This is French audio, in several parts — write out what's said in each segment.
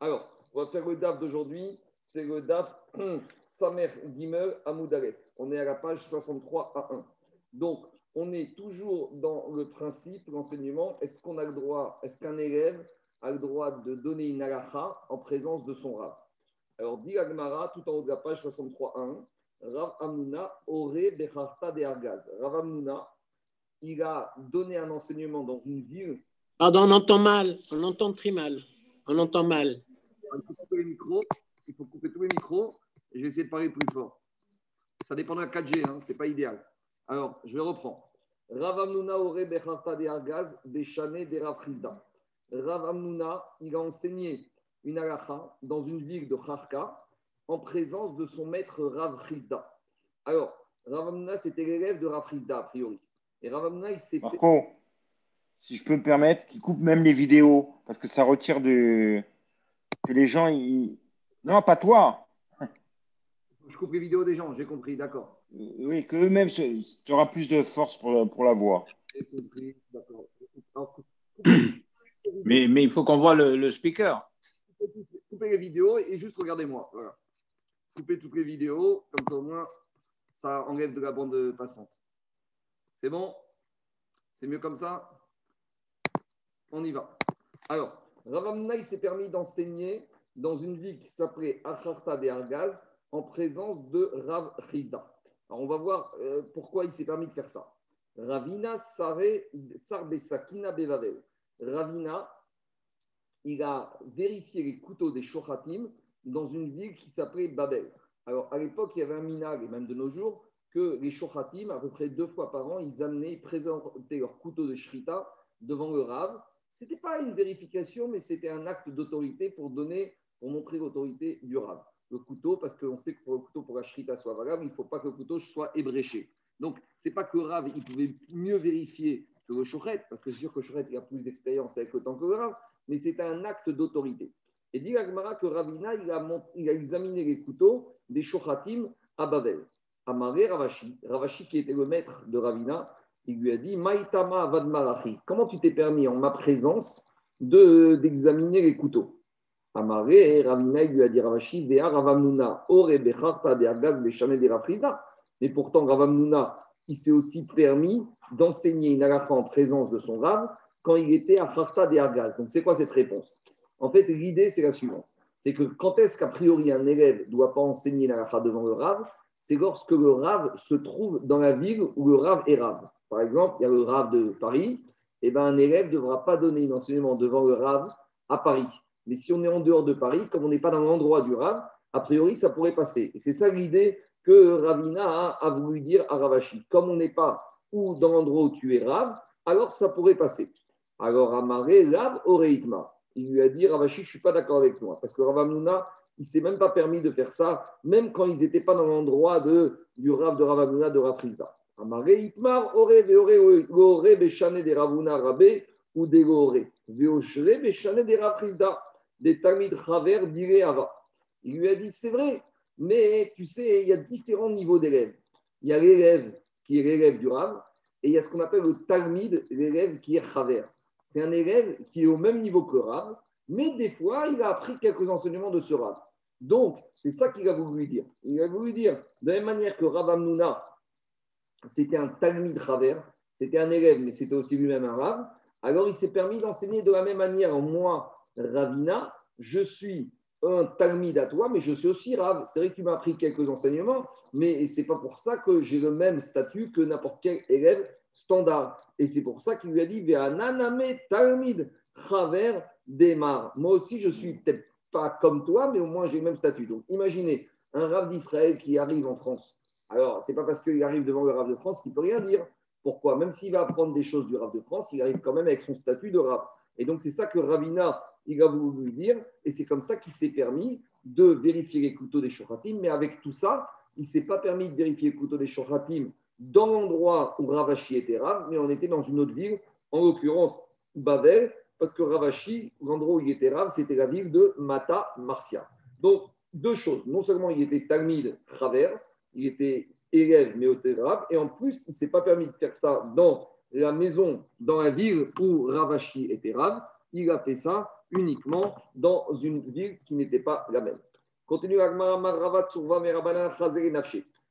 Alors, on va faire le DAF d'aujourd'hui. C'est le DAF Samer Gimel Amoudalef. On est à la page 63 à 1. Donc, on est toujours dans le principe, l'enseignement. Est-ce qu'on a le droit, est-ce qu'un élève a le droit de donner une halakha en présence de son rab Alors, dit Agmara, tout en haut de la page 63 à 1, Rav Amuna aurait Becharta de Argaz. Rav Amuna, il a donné un enseignement dans une ville. Pardon, on entend mal, on entend très mal. On entend mal. Il faut couper les micros, il faut couper tous les micros. Je vais essayer de parler plus fort. Ça dépend de la 4G, hein, ce n'est pas idéal. Alors, je vais reprendre. Rav Amnuna aurait Becharta de Argaz, Bechane de Rav Chizda. Rav Amnuna, il a enseigné une halakha dans une ville de Kharka en présence de son maître Rav Chizda. Alors, Rav Amnuna, c'était l'élève de Rav Chizda, a priori. Et Rav Amnuna, il s'est. Marco, si je peux me permettre, qu'il coupe même les vidéos, parce que ça retire de. que les gens. Ils... Non, pas toi. Je coupe les vidéos des gens, j'ai compris, d'accord. Oui, que eux-mêmes, tu auras plus de force pour, pour la voix. J'ai compris, d'accord. Alors, Mais, mais il faut qu'on voit le, le speaker. coupez, coupez les vidéos et juste regardez-moi. Voilà. Coupez toutes les vidéos, comme ça au moins, ça enlève de la bande passante. C'est bon? C'est mieux comme ça? On y va. Alors, Ravamna, il s'est permis d'enseigner dans une ville qui s'appelait Acharta de Argaz en présence de Rav Chizda. Alors, on va voir euh, pourquoi il s'est permis de faire ça. Ravina Sarbesakina Bevavel. Ravina, il a vérifié les couteaux des Shochatim dans une ville qui s'appelait Babel. Alors, à l'époque, il y avait un minag, et même de nos jours, que les Shochatim, à peu près deux fois par an, ils amenaient, présentaient leur couteau de Shrita devant le Rav. Ce n'était pas une vérification, mais c'était un acte d'autorité pour donner, pour montrer l'autorité du Rav. Le couteau, parce qu'on sait que pour le couteau, pour la Shrita soit valable, il ne faut pas que le couteau soit ébréché. Donc, ce n'est pas que le Rav, il pouvait mieux vérifier que le Shochet, parce que c'est sûr que le Shochet, il a plus d'expérience avec le temps que le Rav, mais c'était un acte d'autorité. Et dit Agmara que Ravina, il a, mont- il a examiné les couteaux des Shochatim à Babel. Amaré Ravashi, Ravashi qui était le maître de Ravina, il lui a dit Maïtama Vadmarachi, comment tu t'es permis en ma présence de- d'examiner les couteaux? Amaré Ravina, lui a dit Ravashi, Dea Ravamnuna, Ore Becharta de. Mais pourtant, Ravamnuna, il s'est aussi permis d'enseigner une halakha en présence de son Rav quand il était à Charta de. Donc, c'est quoi cette réponse? En fait, l'idée, c'est la suivante c'est que quand est-ce qu'a priori un élève ne doit pas enseigner la halakha devant le Rav? C'est lorsque le Rav se trouve dans la ville où le Rav est Rav. Par exemple, il y a le Rav de Paris, et ben un élève ne devra pas donner un enseignement devant le Rav à Paris. Mais si on est en dehors de Paris, comme on n'est pas dans l'endroit du Rav, a priori, ça pourrait passer. Et c'est ça l'idée que Ravina a, voulu dire à Ravashi. Comme on n'est pas ou dans l'endroit où tu es Rav, alors ça pourrait passer. Alors Amaré, Rav Oreitma. Il lui a dit Ravashi, je ne suis pas d'accord avec toi. Parce que Ravamuna, il ne s'est même pas permis de faire ça, même quand ils n'étaient pas dans l'endroit du Rav de Ravamuna de Rav Rizda. Amaré Itmar, Ore, Veore, Ore, Beshane de Ravuna ou de Ore. Veoshre, Beshane de Rav Rizda. Des Tamid Chaver, Dire. Il lui a dit c'est vrai, mais tu sais, il y a différents niveaux d'élèves. Il y a l'élève qui est l'élève du Rav, et il y a ce qu'on appelle le Talmid, l'élève qui est Chaver. C'est un élève qui est au même niveau que Rav, mais des fois, il a appris quelques enseignements de ce Rav. Donc, c'est ça qu'il a voulu lui dire. Il a voulu dire, de la même manière que Rav Amnuna, c'était un Talmid Chaver, c'était un élève, mais c'était aussi lui-même un Rav, alors il s'est permis d'enseigner de la même manière. Moi, Ravina, je suis un Talmid à toi, mais je suis aussi Rav. C'est vrai que tu m'as appris quelques enseignements, mais ce n'est pas pour ça que j'ai le même statut que n'importe quel élève standard. Et c'est pour ça qu'il lui a dit Ve'ananame Talmid Chaver Demar. Moi aussi, je suis peut-être pas comme toi, mais au moins j'ai le même statut. Donc imaginez un Rav d'Israël qui arrive en France. Alors, c'est pas parce qu'il arrive devant le Rav de France qu'il peut rien dire. Pourquoi? Même s'il va apprendre des choses du Rav de France, il arrive quand même avec son statut de Rav. Et donc, c'est ça que Ravina, il a voulu dire. Et c'est comme ça qu'il s'est permis de vérifier les couteaux des Shochatim. Mais avec tout ça, il ne s'est pas permis de vérifier les couteaux des Shochatim dans l'endroit où Ravashi était Rav, mais on était dans une autre ville, en l'occurrence Babel, parce que Ravashi, l'endroit où il était Rav, c'était la ville de Mata Marcia. Donc, deux choses. Non seulement il était Talmid Chaver, il était élève, mais au et en plus, il ne s'est pas permis de faire ça dans la maison, dans la ville où Ravashi était Rav, il a fait ça uniquement dans une ville qui n'était pas la même. Continue.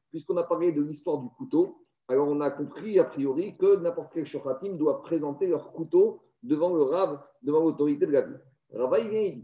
Puisqu'on a parlé de l'histoire du couteau, alors on a compris a priori que n'importe quel shochatim doit présenter leur couteau devant le Rav, devant l'autorité de la ville. Rava,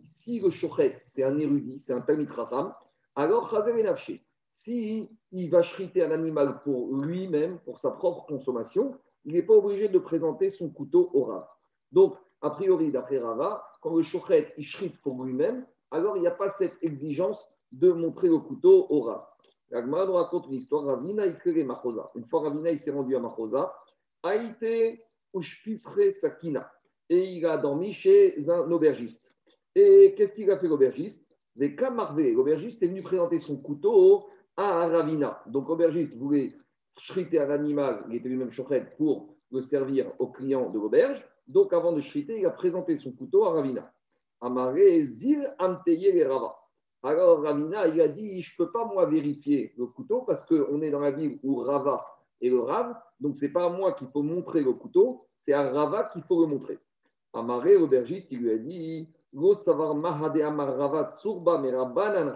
si le shochet, c'est un érudit, c'est un Talmid Raham, alors Chazer et. Si il va chriter un animal pour lui-même, pour sa propre consommation, il n'est pas obligé de présenter son couteau au Rav. Donc, a priori, d'après Rava, quand le shochet il shrite pour lui-même, alors il n'y a pas cette exigence de montrer le couteau au Rav. L'Agmara nous raconte une histoire. Ravina il Machosa. Une fois Ravina il s'est rendu à Machosa, Aïté Ushpisre Sakina. Et il a dormi chez un aubergiste. Et qu'est-ce qu'il a fait l'aubergiste? L'aubergiste est venu présenter son couteau à Ravina. Donc l'aubergiste voulait chriter un animal, il était lui-même chochet pour le servir aux clients de l'auberge. Donc avant de chriter, il a présenté son couteau à Ravina. Amaré Zil Amteye les Rava. Alors Ravina, il a dit, je ne peux pas moi vérifier le couteau parce qu'on est dans la ville où Rava est le Rav, donc ce n'est pas à moi qu'il faut montrer le couteau, c'est à Rava qu'il faut le montrer. Amaré, l'aubergiste, il lui a dit, Go savar mahade amar Ravat surba merabanan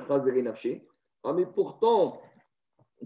Ah mais pourtant,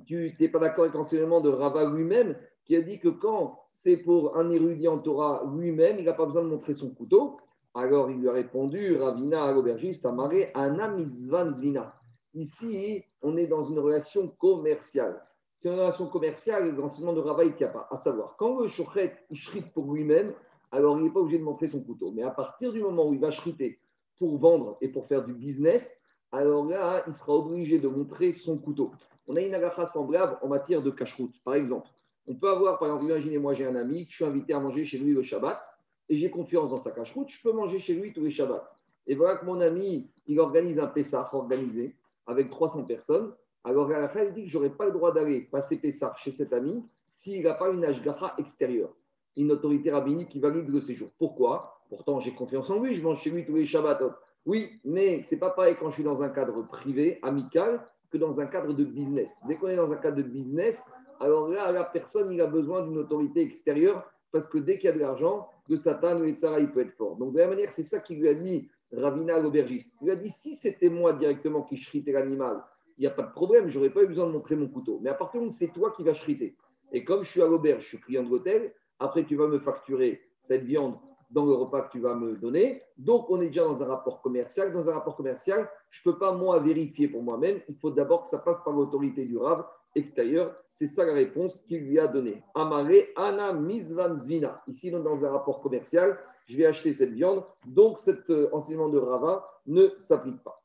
tu n'es pas d'accord avec l'enseignement de Rava lui-même qui a dit que quand c'est pour un érudit en Torah lui-même, il n'a pas besoin de montrer son couteau. Alors il lui a répondu, Ravina à l'aubergiste, Amaré, Anamizvan Zvina. Ici, on est dans une relation commerciale. C'est une relation commerciale, l'enseignement de Rava il n'y a pas. À savoir, quand le shochet shrite pour lui-même, alors il n'est pas obligé de montrer son couteau. Mais à partir du moment où il va shriter pour vendre et pour faire du business, alors là, il sera obligé de montrer son couteau. On a une agacha semblable en matière de cacheroute. Par exemple, on peut avoir, par exemple, imaginez, moi j'ai un ami, je suis invité à manger chez lui le Shabbat et j'ai confiance dans sa cache-route, je peux manger chez lui tous les Shabbats. Et voilà que mon ami, il organise un Pessah organisé avec 300 personnes. Alors à il dit que je n'aurai pas le droit d'aller passer Pessah chez cet ami s'il n'a pas une Ashgacha extérieure, une autorité rabbinique qui valide le séjour. Pourquoi? Pourtant, j'ai confiance en lui, je mange chez lui tous les Shabbats. Oui, mais c'est pas pareil quand je suis dans un cadre privé, amical, que dans un cadre de business. Dès qu'on est dans un cadre de business, alors là, la personne, il a besoin d'une autorité extérieure parce que dès qu'il y a de l'argent, le Satan, le Etzara, il peut être fort. Donc, de la manière, c'est ça qui lui a dit Ravina l'aubergiste. Il lui a dit si c'était moi directement qui chritais l'animal, il n'y a pas de problème, je n'aurais pas eu besoin de montrer mon couteau. Mais à partir du moment où c'est toi qui vas chriter, et comme je suis à l'auberge, je suis client de l'hôtel, après tu vas me facturer cette viande dans le repas que tu vas me donner. Donc, on est déjà dans un rapport commercial. Dans un rapport commercial, je ne peux pas, moi, vérifier pour moi-même. Il faut d'abord que ça passe par l'autorité du RAV extérieur. C'est ça la réponse qu'il lui a donnée. Amare Ana Mizvan Zina. Ici, dans un rapport commercial, je vais acheter cette viande. Donc, cet euh, enseignement de Rava ne s'applique pas.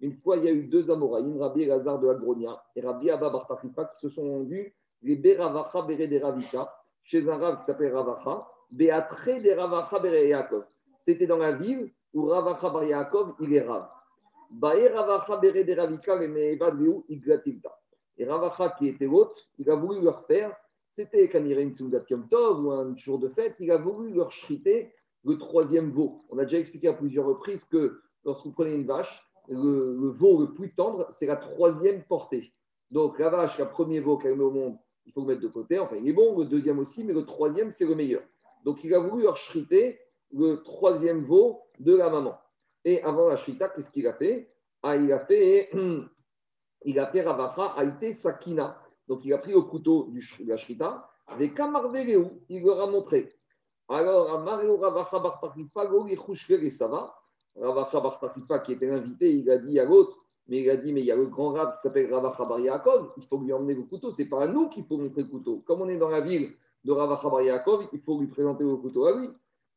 Une fois, il y a eu deux Amoraïm, Rabbi Elazar de Agronia et Rabbi Abba Bartafipa, qui se sont rendus les Beravacha Bere de Ravika, chez un Rav qui s'appelle Ravacha, Beatre de Ravacha Bere Yaakov. C'était dans la ville où Ravacha Bar Yaakov, il est Rav. Et Ravacha, qui était l'autre, il a voulu leur faire, c'était une Tsundat Tov ou un jour de fête, il a voulu leur chriter le troisième veau. On a déjà expliqué à plusieurs reprises que lorsque vous prenez une vache, le, veau le plus tendre, c'est la troisième portée. Donc la vache, le premier veau qu'elle met au monde, il faut le mettre de côté. Enfin, il est bon, le deuxième aussi, mais le troisième, c'est le meilleur. Donc il a voulu leur chriter le troisième veau de la maman. Et avant la shrita, qu'est-ce qu'il a fait? Ah, Il a fait, il a fait Ravacha Aïté Sakina. Donc il a pris le couteau de la shrita, avec Kamarveleu, il leur a montré. Alors, Amareo Ravacha Bartakifa, et Sava, Ravacha qui était l'invité, il a dit à l'autre, mais il a dit, mais il y a le grand rab qui s'appelle Ravacha Bar Yaakov, il faut lui emmener le couteau, c'est pas à nous qu'il faut montrer le couteau. Comme on est dans la ville de Ravacha Bar Yaakov, il faut lui présenter le couteau à lui.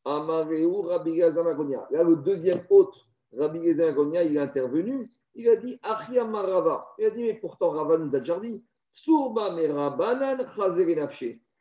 Amareu Rabbi Gazamagonia. Là, le deuxième hôte, Rabbi Gazamagonia, il est intervenu. Il a dit Achiamar Rava. Il a dit Mais pourtant, Rava nous a déjà dit Surba Merabanan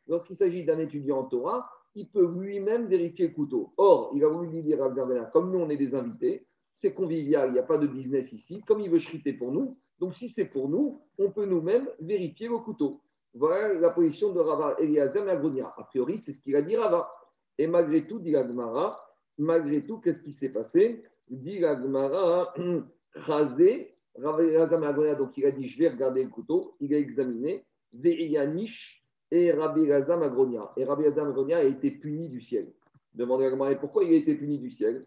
Lorsqu'il s'agit d'un étudiant en Torah, il peut lui-même vérifier le couteau. Or, il a voulu lui dire à comme nous, on est des invités, c'est convivial, il n'y a pas de business ici, comme il veut chriter pour nous. Donc, si c'est pour nous, on peut nous-mêmes vérifier le couteau. Voilà la position de Rava Eliazar Agonia. A priori, c'est ce qu'il a dit Rava. Et malgré tout, dit Agmara, malgré tout, qu'est-ce qui s'est passé? Dit Agmara, Chazé, donc il a dit, je vais regarder le couteau, il a examiné, Ve'yanish, et Rabbi Elazar Magronia. Et Rabbi Elazar Magronia a été puni du ciel. Demandez à Gamara pourquoi il a été puni du ciel?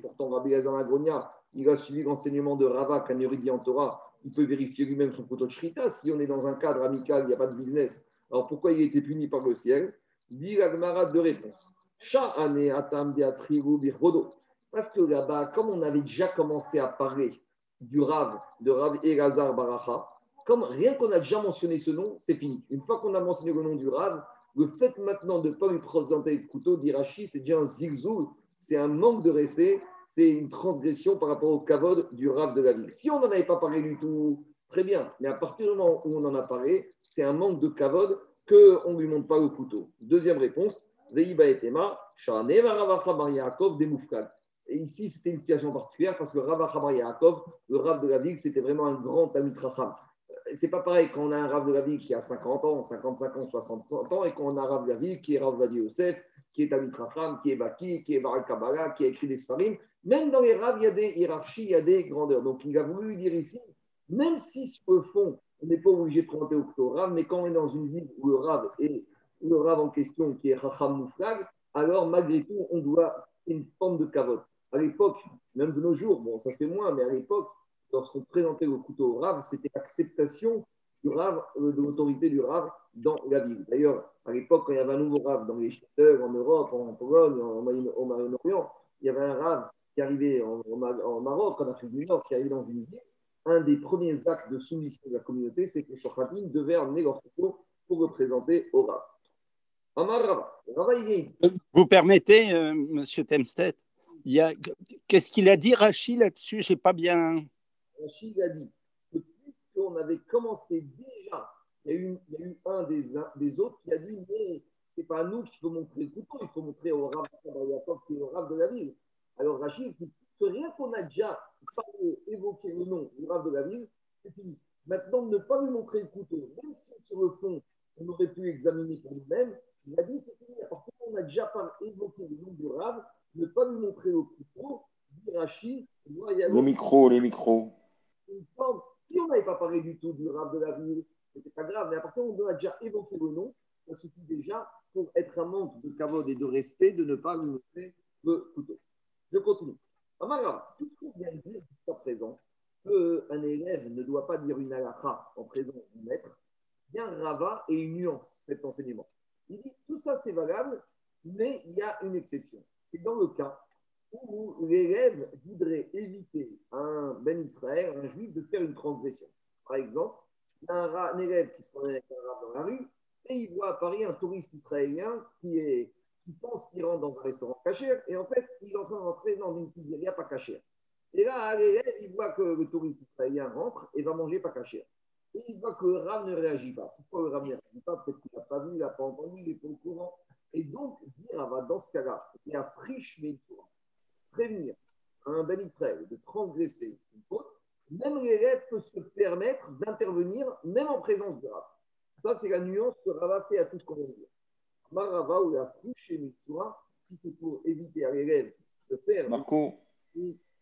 Pourtant, Rabbi Elazar Magronia, il a suivi l'enseignement de Rava, érudit en Torah, il peut vérifier lui-même son couteau de shrita. Si on est dans un cadre amical, il n'y a pas de business. Alors pourquoi il a été puni par le ciel? Dit la Gemara de réponse. Parce que là-bas, comme on avait déjà commencé à parler du Rav, de Rav Elazar Baracha, comme rien qu'on a déjà mentionné ce nom, c'est fini. Une fois qu'on a mentionné le nom du Rav, le fait maintenant de ne pas lui présenter le couteau d'Irachi, c'est déjà un zigzou, c'est un manque de respect, c'est une transgression par rapport au kavod du Rav de la ville. Si on n'en avait pas parlé du tout, très bien, mais à partir du moment où on en a parlé, c'est un manque de kavod qu'on ne lui montre pas le couteau. Deuxième réponse, Veiba etema, Yaakov Et ici, c'était une situation particulière parce que Yaakov, le Rav de la ville, c'était vraiment un grand Tamit Racham c'est pas pareil quand on a un Rav de la ville qui a 50 ans, 55 ans, 60 ans, et qu'on a un Rav de la ville qui est Rav Vadi Yosef, qui est Amit Racham, qui est Baki, qui est Barak Kabbalah, qui a écrit des Sarim. Même dans les Rav, il y a des hiérarchies, il y a des grandeurs. Donc il a voulu dire ici, même si sur le fond, on n'est pas obligé de présenter au Rav, mais quand on est dans une ville où le Rav est le Rav en question, qui est Racham Mouflag, alors malgré tout, on doit une forme de cavote. À l'époque, même de nos jours, bon, ça c'est moins, mais à l'époque, lorsqu'on présentait le couteau au Rav, c'était l'acceptation du Rav, euh, de l'autorité du Rav dans la ville. D'ailleurs, à l'époque, quand il y avait un nouveau Rav dans les Châteurs, en Europe, en Pologne, au Moyen-Orient, il y avait un Rav qui arrivait en, Maroc, en Afrique du Nord, qui arrivait dans une ville. Un des premiers actes de soumission de la communauté, c'est que les Shochatim devaient emmener leur couteau pour le présenter au Rav. Vous permettez, euh, Monsieur Temstedt, qu'est-ce qu'il a dit Rachid là-dessus? Je n'ai pas bien. Rachid a dit que puisqu'on avait commencé déjà, il y a eu, un des, autres qui a dit Mais ce n'est pas à nous qu'il faut montrer le couteau, il faut montrer au Rav qui est au Rav de la ville. Alors Rachid Puisque rien qu'on a déjà parlé, évoqué le nom du Rav de la ville, c'est fini. Maintenant, ne pas lui montrer le couteau, même si sur le fond, on aurait pu examiner pour nous-mêmes, il a dit c'est fini. Partir on a déjà pas évoqué le nom du Rav, ne pas lui montrer le couteau, dit Rachid. Le micro, les micros si on n'avait pas parlé du tout du rab de la ville, c'était pas grave, mais à partir du moment on a déjà évoqué le nom, ça suffit déjà pour être un manque de cavode et de respect de ne pas nous montrer le couteau. Je continue. Alors, tout ce qu'on vient de dire jusqu'à présent, qu'un élève ne doit pas dire une halakha en présence du maître, bien Rava et une nuance, cet enseignement. Il dit tout ça c'est valable, mais il y a une exception. C'est dans le cas où l'élève voudrait éviter un Ben Israël, un juif, de faire une transgression. Par exemple, il y a un, élève qui se promène avec un dans la rue et il voit à Paris un touriste israélien qui, pense qu'il rentre dans un restaurant cachère et en fait, il est en train de rentrer dans une pizzeria pas cachère. Et là, l'élève, il voit que le touriste israélien rentre et va manger pas cachère. Et il voit que le rab ne réagit pas. Pourquoi le rab ne réagit pas? Peut-être qu'il n'a pas vu, il n'a pas entendu, il n'est pas au courant. Et donc, dire, dans ce cas-là, il a friche mais prévenir un Ben Israël de transgresser une faute, même l'élève peut se permettre d'intervenir, même en présence du Rav. Ça, c'est la nuance que Rava fait à tout ce qu'on vient de dire. Marava ou la couche si c'est pour éviter à l'élève de faire. Marco,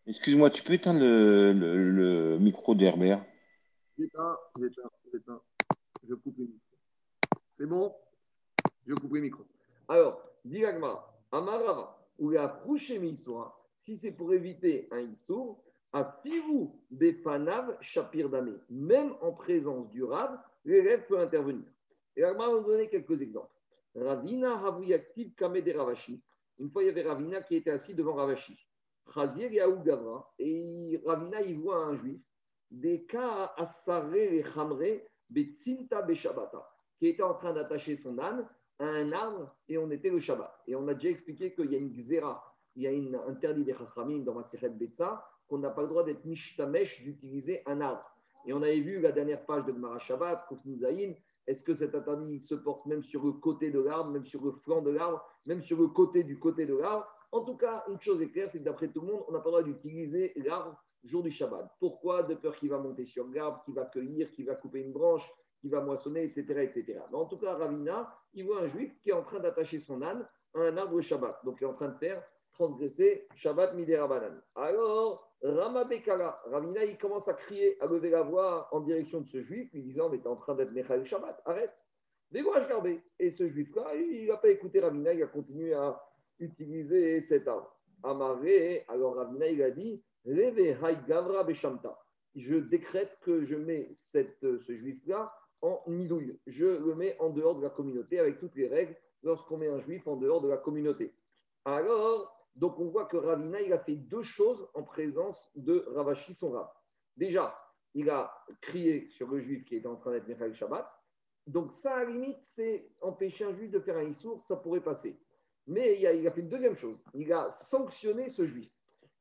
excuse-moi, tu peux éteindre le, le, micro d'Herbert? J'éteins, j'éteins, j'éteins. Je coupe le micro. C'est bon? Je coupe le micro. Alors, dit Amarava ou la couche si c'est pour éviter un issour, à fivou befanav shapir dame. Même en présence du rab, l'élève peut intervenir. Et là, on va vous donner quelques exemples. Ravina havuyaktiv kame de Ravashi. Une fois, il y avait Ravina qui était assis devant Ravashi. Chazir Yaou Gavra. Et Ravina, il voit un juif. Des cas asare et chamre betzinta beshabata. Qui était en train d'attacher son âne à un arbre et on était le Shabbat. Et on a déjà expliqué qu'il y a une xéra il y a une interdit des Chachamim dans ma Sechet Betsa qu'on n'a pas le droit d'être mishtamesh, d'utiliser un arbre. Et on avait vu la dernière page de Mara Shabbat, est-ce que cet interdit se porte même sur le côté de l'arbre, même sur le flanc de l'arbre, même sur le côté du côté de l'arbre? En tout cas, une chose est claire, c'est que d'après tout le monde, on n'a pas le droit d'utiliser l'arbre jour du Shabbat. Pourquoi De peur qu'il va monter sur l'arbre, qu'il va cueillir, qu'il va couper une branche, qu'il va moissonner, etc., etc. Mais en tout cas, Ravina, il voit un juif qui est en train d'attacher son âne à un arbre Shabbat. Donc, il est en train de faire transgresser Shabbat Midera Alors, Rama Bekala, Ravina, il commence à crier, à lever la voix en direction de ce juif, lui disant Mais t'es en train d'être Mechael Shabbat, arrête. Dégage Garbé. Et ce juif-là, il n'a pas écouté Ravina, il a continué à utiliser cet arbre. Amaré, alors Ravina, il a dit Leve Gavra Beshamta. Je décrète que je mets cette, ce juif-là en nidouille. Je le mets en dehors de la communauté avec toutes les règles lorsqu'on met un juif en dehors de la communauté. Alors, donc on voit que Ravina, il a fait deux choses en présence de Ravashi, son rab. Déjà, il a crié sur le juif qui était en train d'être Michael Shabbat. Donc ça, à la limite, c'est empêcher un juif de faire un issour, ça pourrait passer. Mais il a, a fait une deuxième chose. Il a sanctionné ce juif.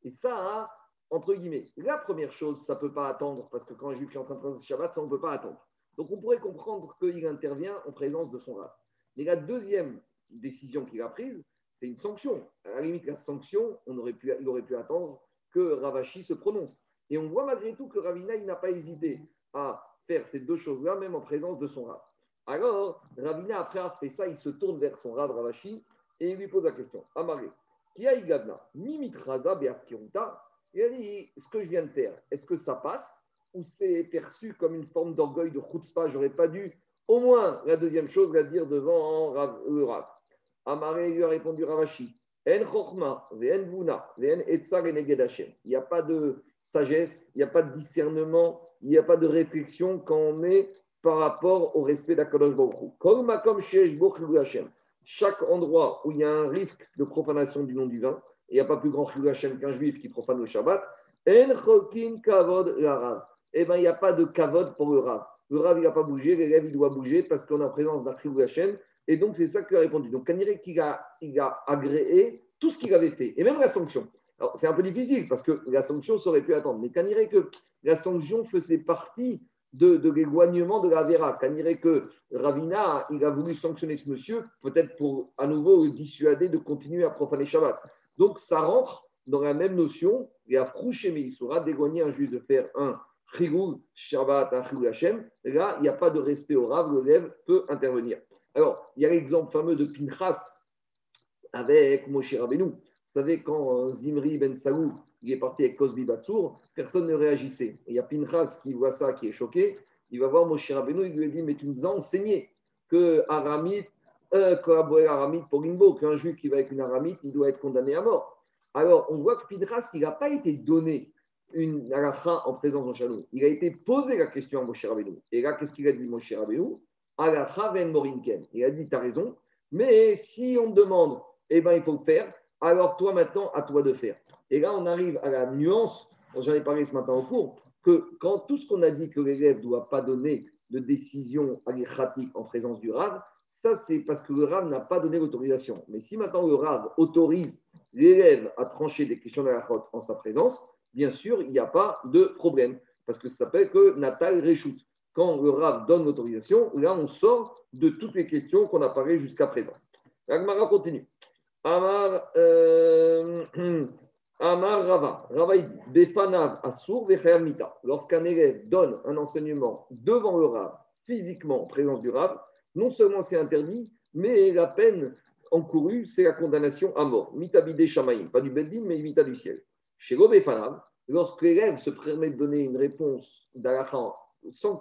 Et ça, entre guillemets, la première chose, ça ne peut pas attendre, parce que quand un juif est en train de faire Shabbat, ça, on ne peut pas attendre. Donc on pourrait comprendre qu'il intervient en présence de son rab. Mais la deuxième décision qu'il a prise, c'est une sanction. À la limite, la sanction, on aurait pu, il aurait pu attendre que Ravashi se prononce. Et on voit malgré tout que Ravina, il n'a pas hésité à faire ces deux choses-là, même en présence de son rab. Alors, Ravina, après avoir fait ça, il se tourne vers son rab Ravashi et il lui pose la question Amaré, qui a Igavna, Mimitraza Beakirunta Il a dit Ce que je viens de faire, est-ce que ça passe ou c'est perçu comme une forme d'orgueil, de chutzpah? J'aurais pas dû, au moins, la deuxième chose, la dire devant le rab. Amaré lui a répondu Ravashi En chokma, ve'en vuna, ve'en etzar Il n'y a pas de sagesse, il n'y a pas de discernement, il n'y a pas de réflexion quand on est par rapport au respect d'Akadosh Baruch Chaque endroit où il y a un risque de profanation du nom divin, il n'y a pas plus grand Chilou Hashem qu'un juif qui profane le Shabbat, En chokin kavod Eh bien, il n'y a pas de kavod pour le Rav. Le il n'a pas bougé, l'élève, il doit bouger parce qu'on en présence d'un et donc, c'est ça qu'il a répondu. Donc, Kanirek, qu'il a, il a agréé tout ce qu'il avait fait, et même la sanction. Alors, c'est un peu difficile parce que la sanction, ça aurait pu attendre. Mais Kanirek, que la sanction faisait partie de, de l'éloignement de la Vera. Que Ravina, il a voulu sanctionner ce monsieur, peut-être pour à nouveau le dissuader de continuer à profaner Shabbat. Donc, ça rentre dans la même notion, et à Frouché Meisura, d'éloigner un juif de faire un Chigul Shabbat, un Chigul Hashem. Là, il n'y a pas de respect au Rav, le peut intervenir. Alors, il y a l'exemple fameux de Pinchas avec Moshe Rabbeinu. Vous savez, quand euh, Zimri ben Saoud il est parti avec Cosby Batsour, personne ne réagissait. il y a Pinchas qui voit ça, qui est choqué. Il va voir Moshe Rabbeinu, il lui dit Mais tu nous as enseigné que Aramite, euh, collaborer Aramite pour Limbo, qu'un juif qui va avec une Aramite, il doit être condamné à mort. Alors, on voit que Pinchas, il n'a pas été donné une fin en présence de Shalom. Il a été posé la question à Moshe Rabbeinu. Et là, qu'est-ce qu'il a dit, Moshe Rabbeinu? Morinken. Il a dit, tu as raison, mais si on te demande, eh ben, il faut le faire, alors toi maintenant, à toi de faire. Et là, on arrive à la nuance, j'en ai parlé ce matin au cours, que quand tout ce qu'on a dit que l'élève ne doit pas donner de décision alichatique en présence du Rav, ça c'est parce que le Rav n'a pas donné l'autorisation. Mais si maintenant le Rav autorise l'élève à trancher des questions de la en sa présence, bien sûr, il n'y a pas de problème. Parce que ça s'appelle que Natal réchoute quand le Rav donne l'autorisation, là, on sort de toutes les questions qu'on a parlé jusqu'à présent. L'Agmara continue. Amar, euh, Amar Rava. Rava dit Befanav Asur Mita. Lorsqu'un élève donne un enseignement devant le Rav, physiquement en présence du Rav, non seulement c'est interdit, mais la peine encourue, c'est la condamnation à mort. Mita bide shamaim, pas du Beddin, mais mita du ciel. Chez Befanav, lorsque l'élève se permet de donner une réponse d'Alachan sans,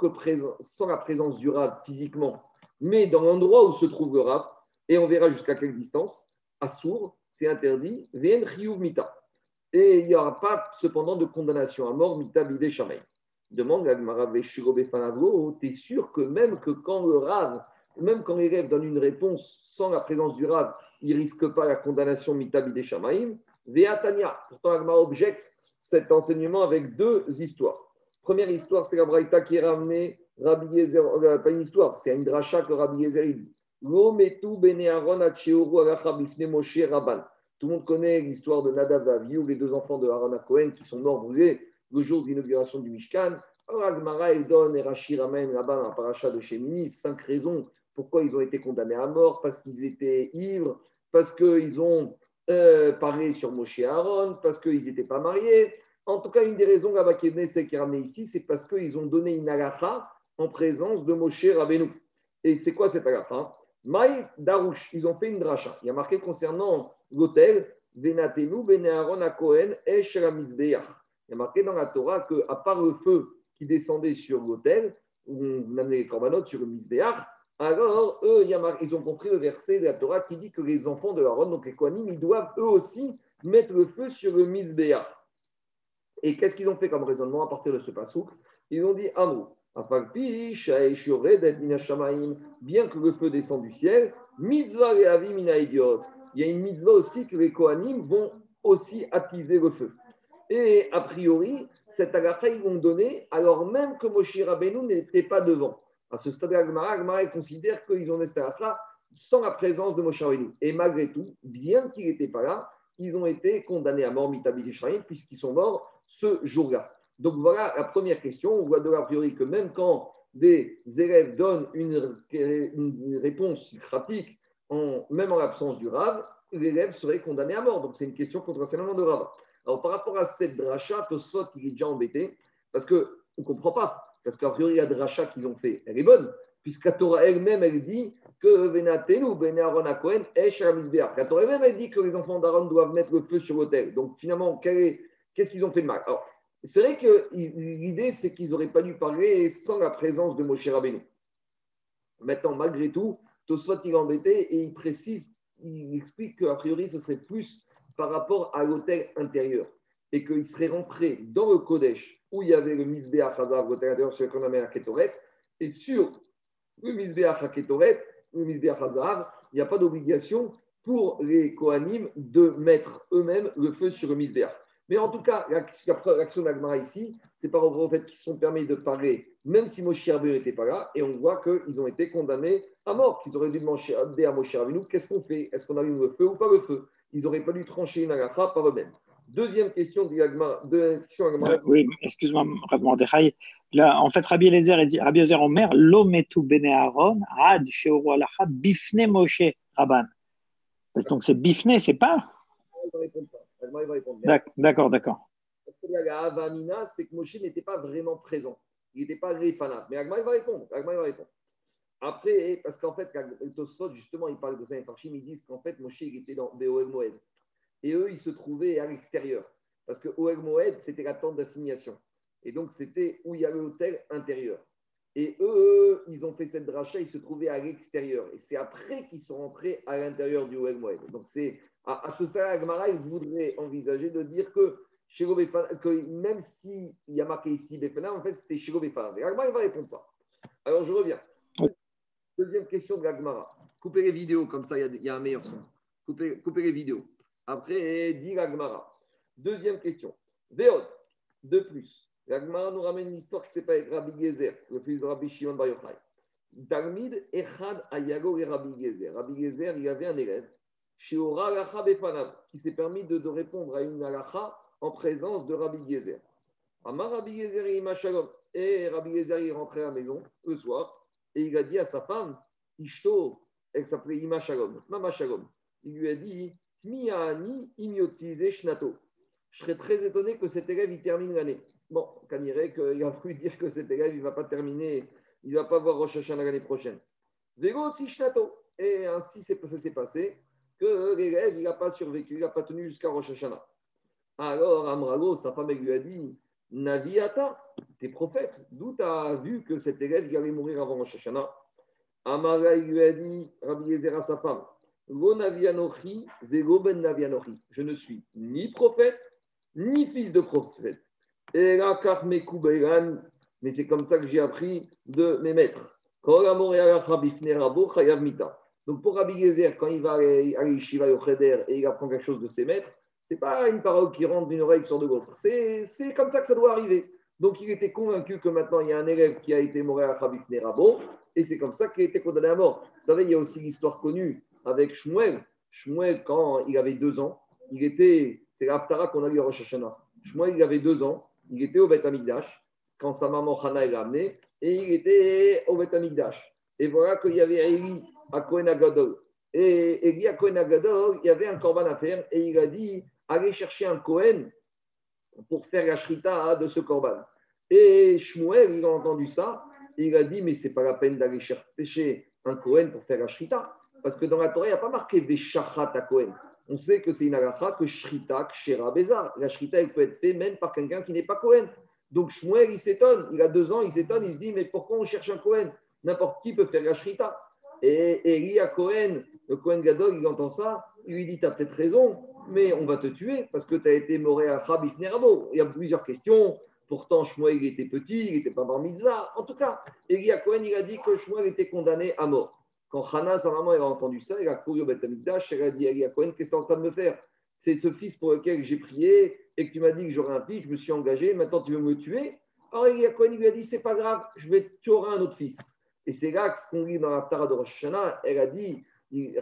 la présence du Rav physiquement, mais dans l'endroit où se trouve le Rav, et on verra jusqu'à quelle distance, à sourd, c'est interdit, vien mita. Et il n'y aura pas cependant de condamnation à mort, mita bide. Demande à Fanavo, tu es sûr que même que quand le Rav, même quand l'élève donne une réponse sans la présence du Rav, il ne risque pas la condamnation mita bide shamaim. Pourtant, Agma objecte cet enseignement avec deux histoires. Première histoire, c'est la Braïta qui est ramenée, Rabbi Yezer, euh, pas une histoire, c'est une que Rabbi Yezer. Tout le monde connaît l'histoire de Nadav et les deux enfants de Aaron Cohen qui sont morts brûlés le jour de l'inauguration du Mishkan. Alors Agmara, il donne et Rashi ramène là-bas un paracha de Shemini, cinq raisons pourquoi ils ont été condamnés à mort, parce qu'ils étaient ivres, parce qu'ils ont euh, parlé sur Moshe Aaron, parce qu'ils n'étaient pas mariés, en tout cas, une des raisons là-bas qui ici, c'est parce qu'ils ont donné une agacha en présence de Moshe Rabbeinu. Et c'est quoi cette agacha Maï Darouche, ils ont fait une dracha. Il y a marqué concernant l'hôtel, Venatenu, Benearon, Kohen, Il y a marqué dans la Torah qu'à part le feu qui descendait sur l'autel, où on amenait les corbanotes sur le misbéach, alors eux, ils ont compris le verset de la Torah qui dit que les enfants de Aaron, donc les Kohanim, ils doivent eux aussi mettre le feu sur le misbéach. Et qu'est-ce qu'ils ont fait comme raisonnement à partir de ce pasouk Ils ont dit Mina Shamaim, bien que le feu descend du ciel, mitzvah idiot. Il y a une mitzvah aussi que les Kohanim vont aussi attiser le feu. Et a priori, cette agacha, ils l'ont donné alors même que Moshe Rabbeinu n'était pas devant. À ce stade, Agmara, considère qu'ils ont cette agacha sans la présence de Moshe Rabbeinu. Et malgré tout, bien qu'il n'était pas là, ils ont été condamnés à mort, puisqu'ils sont morts ce jour-là. Donc voilà la première question. On voit de a priori que même quand des élèves donnent une, réponse pratique, même en l'absence du Rav, l'élève serait condamné à mort. Donc c'est une question contre l'enseignement de Rav. Alors par rapport à cette dracha, Tosfot, il est déjà embêté, parce qu'on ne comprend pas. Parce qu'a priori, la dracha qu'ils ont fait, elle est bonne, puisque la elle-même, elle dit que Ben Aaron Esh La Torah elle-même, elle dit que les enfants d'Aaron doivent mettre le feu sur l'autel. Donc finalement, quel est- qu'est-ce qu'ils ont fait de mal? Alors, c'est vrai que l'idée, c'est qu'ils n'auraient pas dû parler sans la présence de Moshe Rabbeinu. Maintenant, malgré tout, Tosfot, il est embêté et il précise, il explique qu'a priori, ce serait plus par rapport à l'hôtel intérieur et qu'il serait rentré dans le Kodesh où il y avait le Misbéach Hazav, l'hôtel intérieur, celui qu'on appelle Ketoret, et sur le Misbéach Ketoret, le Hazav, il n'y a pas d'obligation pour les Kohanim de mettre eux-mêmes le feu sur le Misbéach. Mais en tout cas, l'action d'Agmara ici, c'est par rapport au fait qu'ils se sont permis de parler, même si Moshe Rabbeinu n'était pas là, et on voit qu'ils ont été condamnés à mort, qu'ils auraient dû demander à Moshe Rabbeinu, qu'est-ce qu'on fait? Est-ce qu'on allume le feu ou pas le feu? Ils n'auraient pas dû trancher une agacha par eux-mêmes. Deuxième question. De. Euh, oui, excuse-moi, Rav Mordechai. Là, en fait, Rabbi Eliezer, dit, Rabbi Eliezer Omer, lo metu bene Aaron, ad bifne Moshe Rabban. Donc c'est bifne, c'est pas? Elle va répondre ça. Elle va répondre. D'ac- D'accord, d'accord. Parce que la Havamina, c'est que Moshe n'était pas vraiment présent. Il n'était pas réfanat. Mais Agma, il va répondre. Agma, il va répondre. Après, parce qu'en fait, Tosfot, justement, il parle de ça, ils disent qu'en fait, Moshe, il était dans Beoel Moed. Et eux, ils se trouvaient à l'extérieur. Parce que Oel Moed, c'était la tente d'assignation. Et donc, c'était où il y avait l'hôtel intérieur. Et eux, ils ont fait cette dracha, ils se trouvaient à l'extérieur. Et c'est après qu'ils sont rentrés à l'intérieur du Oel Moed. Donc, c'est à, ce stade, Agmara, il voudrait envisager de dire que, que même s'il y a marqué ici Befana, en fait, c'était le Befana. Et Agmara, il va répondre ça. Alors, je reviens. Deuxième question de l'Agmara. Coupez les vidéos, comme ça, il y a- y, un meilleur son. Coupez, coupez les vidéos. Après, dit l'Agmara. Deuxième question. Véod, de plus. L'Agmara nous ramène une histoire qui s'est passée avec Rabbi Gezer, le fils de Rabbi Shimon Bar Yochai. Talmid Echad Ayago et Rabbi Gezer. Rabbi Gezer, il avait un élève, Shiora Alacha Befanav, qui s'est permis de, de répondre à une Alacha en présence de Rabbi Gezer. Amar Rabbi Gezer Shalom. Et Rabbi Gezer, il est rentré à la maison le soir et il a dit à sa femme, Ishto, elle s'appelait Ima Shalom, Mama Shalom. Il lui a dit, imyotzize shnato. Je serais très étonné que cet élève il termine l'année. Bon, Kanirek, qu'il a voulu dire que cet élève il ne va pas terminer, il ne va pas voir Rosh Hashanah l'année prochaine. Vego shnato. Et ainsi ça s'est passé que l'élève il n'a pas survécu, il n'a pas tenu jusqu'à Rosh Hashanah. Alors Amrago, sa femme, elle lui a dit, Naviata, t'es prophète, d'où tu as vu que cet élève il allait mourir avant Rosh Hashanah? Amara il lui a dit, Rabbi Yezer sa femme, navianochi, vego ben navianochi. Je ne suis ni prophète, ni fils de prophète. Et là, mais c'est comme ça que j'ai appris de mes maîtres. Donc pour Rabbi Yezer, quand il va à Yeshiva au Cheder et il apprend quelque chose de ses maîtres, c'est pas une parole qui rentre d'une oreille qui sort de l'autre. C'est comme ça que ça doit arriver. Donc il était convaincu que maintenant il y a un élève qui a été mort à Rabbi Rabo, et c'est comme ça qu'il a été condamné à mort. Vous savez, il y a aussi l'histoire connue avec Shmuel. Shmuel, quand il avait deux ans, il était, c'est l'Aftara qu'on a lu à Rosh Hashanah. Shmuel, il avait deux ans, il était au Beth Amikdash, quand sa maman Hana l'a amené, et il était au Beth Amikdash. Et voilà qu'il y avait Eli à Kohen Agadol. Et Eli à Kohen Agadol, il y avait un korban à faire, et il a dit allez chercher un Kohen pour faire la shrita de ce korban. Et Shmuel, il a entendu ça, et il a dit mais c'est pas la peine d'aller chercher un Kohen pour faire la shrita. Parce que dans la Torah, il n'y a pas marqué Veshachat à Cohen. On sait que c'est une halakha que Shrita, Kshera, Bézar. La Shrita, elle peut être faite même par quelqu'un qui n'est pas Cohen. Donc Shmuel, il s'étonne. Il a deux ans, il s'étonne. Il se dit, mais pourquoi on cherche un Cohen N'importe qui peut faire la Shrita. Et Eli à Cohen, le Cohen Gadol, il entend ça. Il lui dit, tu as peut-être raison, mais on va te tuer parce que tu as été moré à Rabbi Nerabo. Il y a plusieurs questions. Pourtant, Shmuel, il était petit, il n'était pas bar mitzvah. En tout cas, Eli à Cohen, il a dit que Shmuel était condamné à mort. Quand Hana, sa maman, elle a entendu ça, elle a couru au Beth elle a dit à Eli à Cohen, qu'est-ce que tu es en train de me faire? C'est ce fils pour lequel j'ai prié et que tu m'as dit que j'aurais un fils, je me suis engagé, maintenant tu veux me tuer? Alors Eli à Cohen, il lui a dit, c'est pas grave, je vais, tu auras un autre fils. Et c'est là que ce qu'on lit dans l'Aftara de Rosh Hashanah, elle a dit,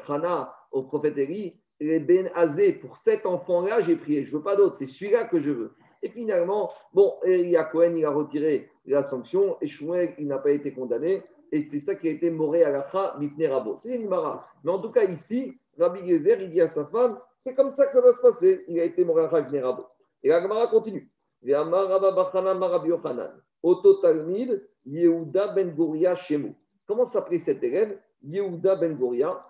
Hana au prophète Eli, les Ben Azé, pour cet enfant-là, j'ai prié, je ne veux pas d'autre, c'est celui-là que je veux. Et finalement, bon, Eli à Cohen, il a retiré la sanction et Shmuel, il n'a pas été condamné. Et c'est ça qui a été moré à la mifne rabo. C'est une mara. Mais en tout cas, ici, Rabbi Gezer, il dit à sa femme, c'est comme ça que ça va se passer. Il a été moré à la mifne rabo. Et la Gemara continue. Oto Talmid, Yehuda ben Goria Shemu. Comment s'appelait cet élève Yehuda ben Goria.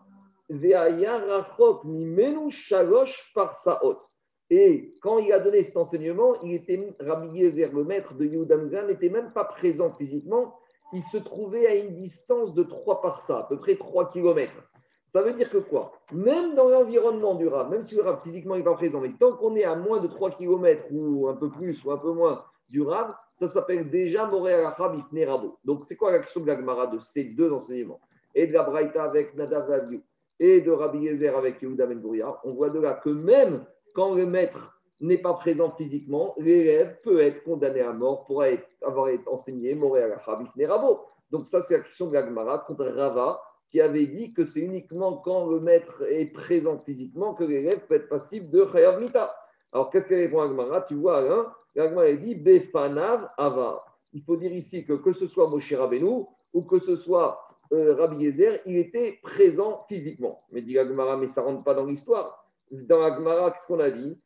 Et quand il a donné cet enseignement, il était, Rabbi Yezer, le maître de Yehuda ben n'était même pas présent physiquement, il se trouvait à une distance de 3 par ça, à peu près 3 km. Ça veut dire que quoi? Même dans l'environnement du Rav, même si le Rav physiquement n'est pas présent, mais tant qu'on est à moins de 3 km ou un peu plus ou un peu moins du Rav, ça s'appelle déjà Moré Rachab Ifne Rabo. Donc c'est quoi la question de la de ces deux enseignements? Et de la Braïta avec Nadav Raviou et de Rabbi Yezer avec Yehuda Ben on voit de là que même quand le maître n'est pas présent physiquement, l'élève peut être condamné à mort pour avoir été enseigné Moré Rachab Ifne Rabo. Donc ça c'est la question de la Gemara contre Rava qui avait dit que c'est uniquement quand le maître est présent physiquement que l'élève peut être passible de Chayav Mita. Alors qu'est-ce qu'elle répond à Gemara? Tu vois, Alain Il faut dire ici que que ce soit Moshe Rabbeinu ou que ce soit euh, Rabbi Yezer, il était présent physiquement. Mais dit l'Agmara, mais ça ne rentre pas dans l'histoire. Dans l'Agmara, qu'est-ce qu'on a dit?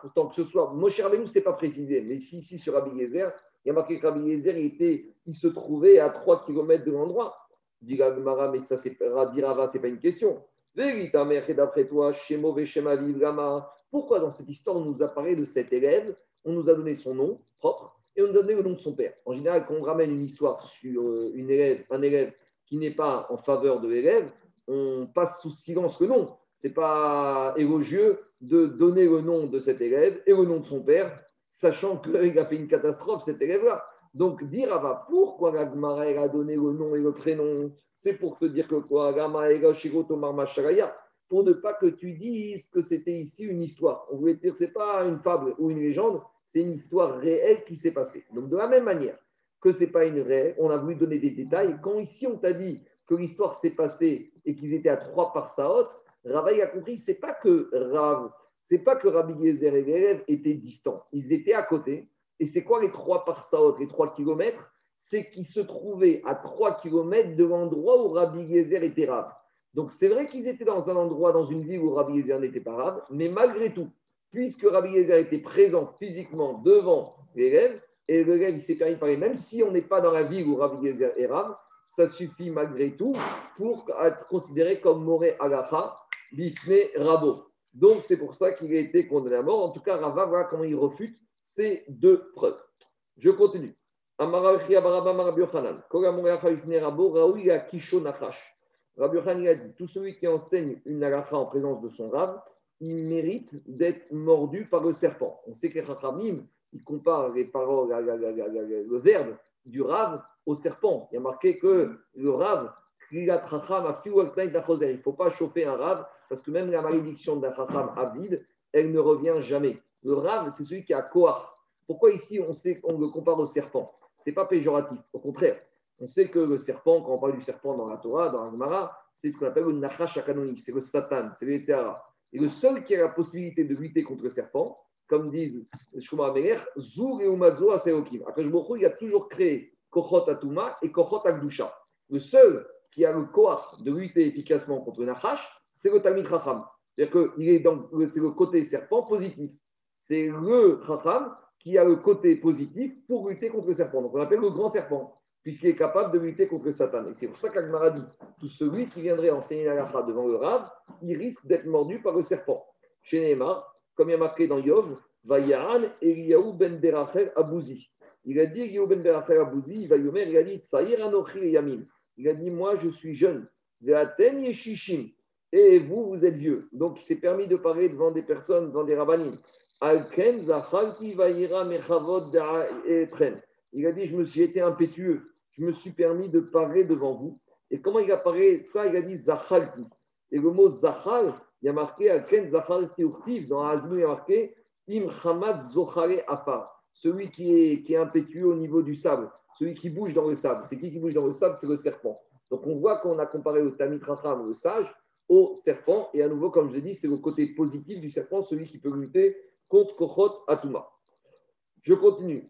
Pourtant, que ce soit Moshe Rabbeinu, ce pas précisé. Mais si ici sur Rabbi Yezer, il y a marqué que Rabbi Yezer, il, il se trouvait à 3 km de l'endroit. Dit l'Agmara, mais ça, c'est Rabbi Rava, ce n'est pas une question. D'après toi, Shemo Veshema Vivrama, pourquoi dans cette histoire on nous a parlé de cet élève, on nous a donné son nom propre et on nous a donné le nom de son père En général, quand on ramène une histoire sur euh, élève, un élève qui n'est pas en faveur de l'élève, on passe sous silence le nom. Ce n'est pas élogieux de donner le nom de cet élève et le nom de son père, sachant qu'il a fait une catastrophe, cet élève-là. Donc, dire Ava, pourquoi la a donné le nom et le prénom? C'est pour te dire que quoi? Pour ne pas que tu dises que c'était ici une histoire. On voulait dire, ce pas une fable ou une légende, c'est une histoire réelle qui s'est passée. Donc, de la même manière que ce n'est pas une réelle, on a voulu donner des détails. Quand ici, on t'a dit que l'histoire s'est passée et qu'ils étaient à trois par Saot, Ravaï a compris, c'est pas que Rav, c'est pas que Rabbi Yezer et l'élève étaient distants. Ils étaient à côté. Et c'est quoi les trois par Saot, les trois kilomètres? C'est qu'ils se trouvaient à trois kilomètres de l'endroit où Rabbi Yezer était Rav. Donc c'est vrai qu'ils étaient dans un endroit, dans une ville où Rabbi Yezer n'était pas rave, mais malgré tout, puisque Rabbi Yezer était présent physiquement devant l'élève, et l'élève s'est permis de parler, même si on n'est pas dans la ville où Rabbi Yezer est rave, ça suffit malgré tout pour être considéré comme Moré Agacha, Bifne Rabo. Donc c'est pour ça qu'il a été condamné à mort. En tout cas, Rava, voilà comment il refute ces deux preuves. Je continue. Amara Rabo, Rabbi Yochanan a dit tout celui qui enseigne une halakha en présence de son rave, il mérite d'être mordu par le serpent. On sait que les Chachamim, ils comparent les paroles, le verbe du rave au serpent. Il y a marqué que le rave, il ne faut pas chauffer un rave parce que même la malédiction d'un chacham avide, elle ne revient jamais. Le rave, c'est celui qui a koach. Pourquoi ici on qu'on le compare au serpent? Ce n'est pas péjoratif, au contraire. On sait que le serpent, quand on parle du serpent dans la Torah, dans la Gemara, c'est ce qu'on appelle le Nachash Akanoni, c'est le Satan, c'est le. Et le seul qui a la possibilité de lutter contre le serpent, comme disent Shuma Ameler, Zur et Umazo Aseokim. Akashbokhu, il a toujours créé Kochot Atuma et Kochot Akdusha. Le seul qui a le koach de lutter efficacement contre le Nachash, c'est le Talmid Chacham. C'est-à-dire que c'est le côté serpent positif. C'est le Chacham qui a le côté positif pour lutter contre le serpent. Donc on appelle le grand serpent. Puisqu'il est capable de lutter contre Satan. Et c'est pour ça qu'Agmara dit tout celui qui viendrait enseigner la halakha devant le Rav, il risque d'être mordu par le serpent. Chez comme il y a marqué dans Yov, Vayahan Eliyahu ben Berachel Abouzi. Il a dit Eliyahu ben Berachel Abouzi, il va yomer, il a dit Tsaïr Anochi. Il a dit Moi, je suis jeune. Ve'aten Yeshishim. Et vous, vous êtes vieux. Donc, il s'est permis de parler devant des personnes, devant des rabbinim. Alken Zachalti Mechavod Etren. Il a dit Je me suis été impétueux. Je me suis permis de parler devant vous. Et comment il a parlé ça? Il a dit Zachalti. Et le mot Zachal, il y a marqué Alken Zachalti Urtiv. Dans Aznou, il y a marqué Im Hamad Zochare Afar. Celui qui est, qui est impétueux au niveau du sable. Celui qui bouge dans le sable. C'est qui qui bouge dans le sable? C'est le serpent. Donc on voit qu'on a comparé au Tamit Racham, le sage, au serpent. Et à nouveau, comme je l'ai dit, c'est le côté positif du serpent, celui qui peut lutter contre Kochot Atuma. Je continue.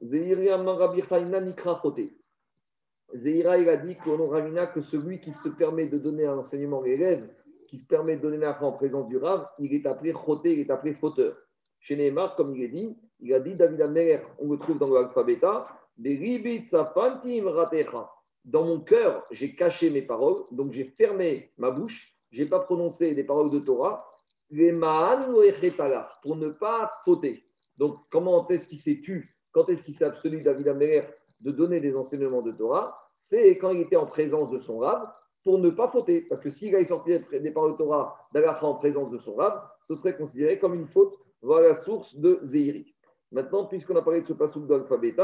Zeira, il a dit qu'on Ravina que celui qui se permet de donner un enseignement à l'élève, qui se permet de donner l'info en présence du Rav, il est appelé Chote, il est appelé fauteur. Chez Neymar, comme il est dit, il a dit David Amer, on le trouve dans l'alphabet. Dans mon cœur, j'ai caché mes paroles, donc j'ai fermé ma bouche, j'ai pas prononcé des paroles de Torah, les pour ne pas fauter. Donc, comment est-ce qu'il s'est tu Quand est-ce qu'il s'est abstenu, David Amer, de donner des enseignements de Torah? C'est quand il était en présence de son rab pour ne pas fauter. Parce que s'il a sorti des paroles Torah d'Alacha en présence de son rab, ce serait considéré comme une faute. Voilà la source de Zéhiri. Maintenant, puisqu'on a parlé de ce passage d'alphabet,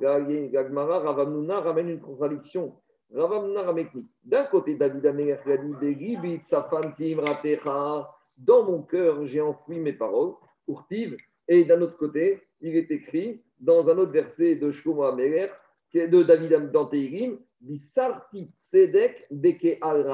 Gagmara, Ravamnuna ramène une contradiction. Ravamnuna ramekni. D'un côté, David a dit Safantim Ratecha. Dans mon cœur, j'ai enfoui mes paroles, Urtiv. Et d'un autre côté, il est écrit dans un autre verset de Shlomo Améler, de David Danteirim, Bisarti Tzedek Beke al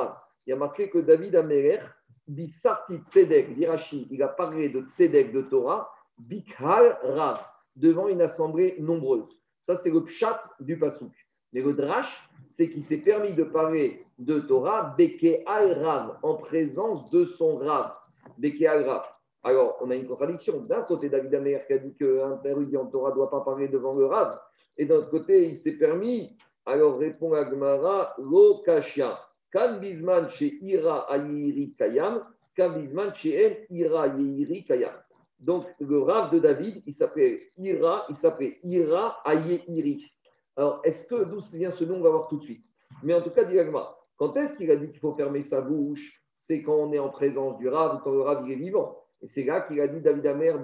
Il y a marqué que David Améler, Bisarti Tzedek, d'Irachi, il a parlé de Tzedek de Torah, Bikhal Rav, devant une assemblée nombreuse. Ça, c'est le pshat du pasouk. Mais le drash, c'est qu'il s'est permis de parler de Torah, Beke al-Rav, en présence de son Rav. Beke al-Rav. Alors, on a une contradiction. D'un côté, David Amer qui a dit qu'un érudit en Torah ne doit pas parler devant le Rav. Et d'un autre côté, il s'est permis. Alors, répond Agmara, lo kashia. Kan bisman chez ira ayiri kayam, kan bisman chez ira ayiri kayam. Donc, le Rav de David, il s'appelait Ira, il s'appelait Ira Iri. Alors, est-ce que d'où vient ce nom On va voir tout de suite. Mais en tout cas, Diagma, quand est-ce qu'il a dit qu'il faut fermer sa bouche? C'est quand on est en présence du Rav quand le Rav est vivant. Et c'est là qu'il a dit David Amer.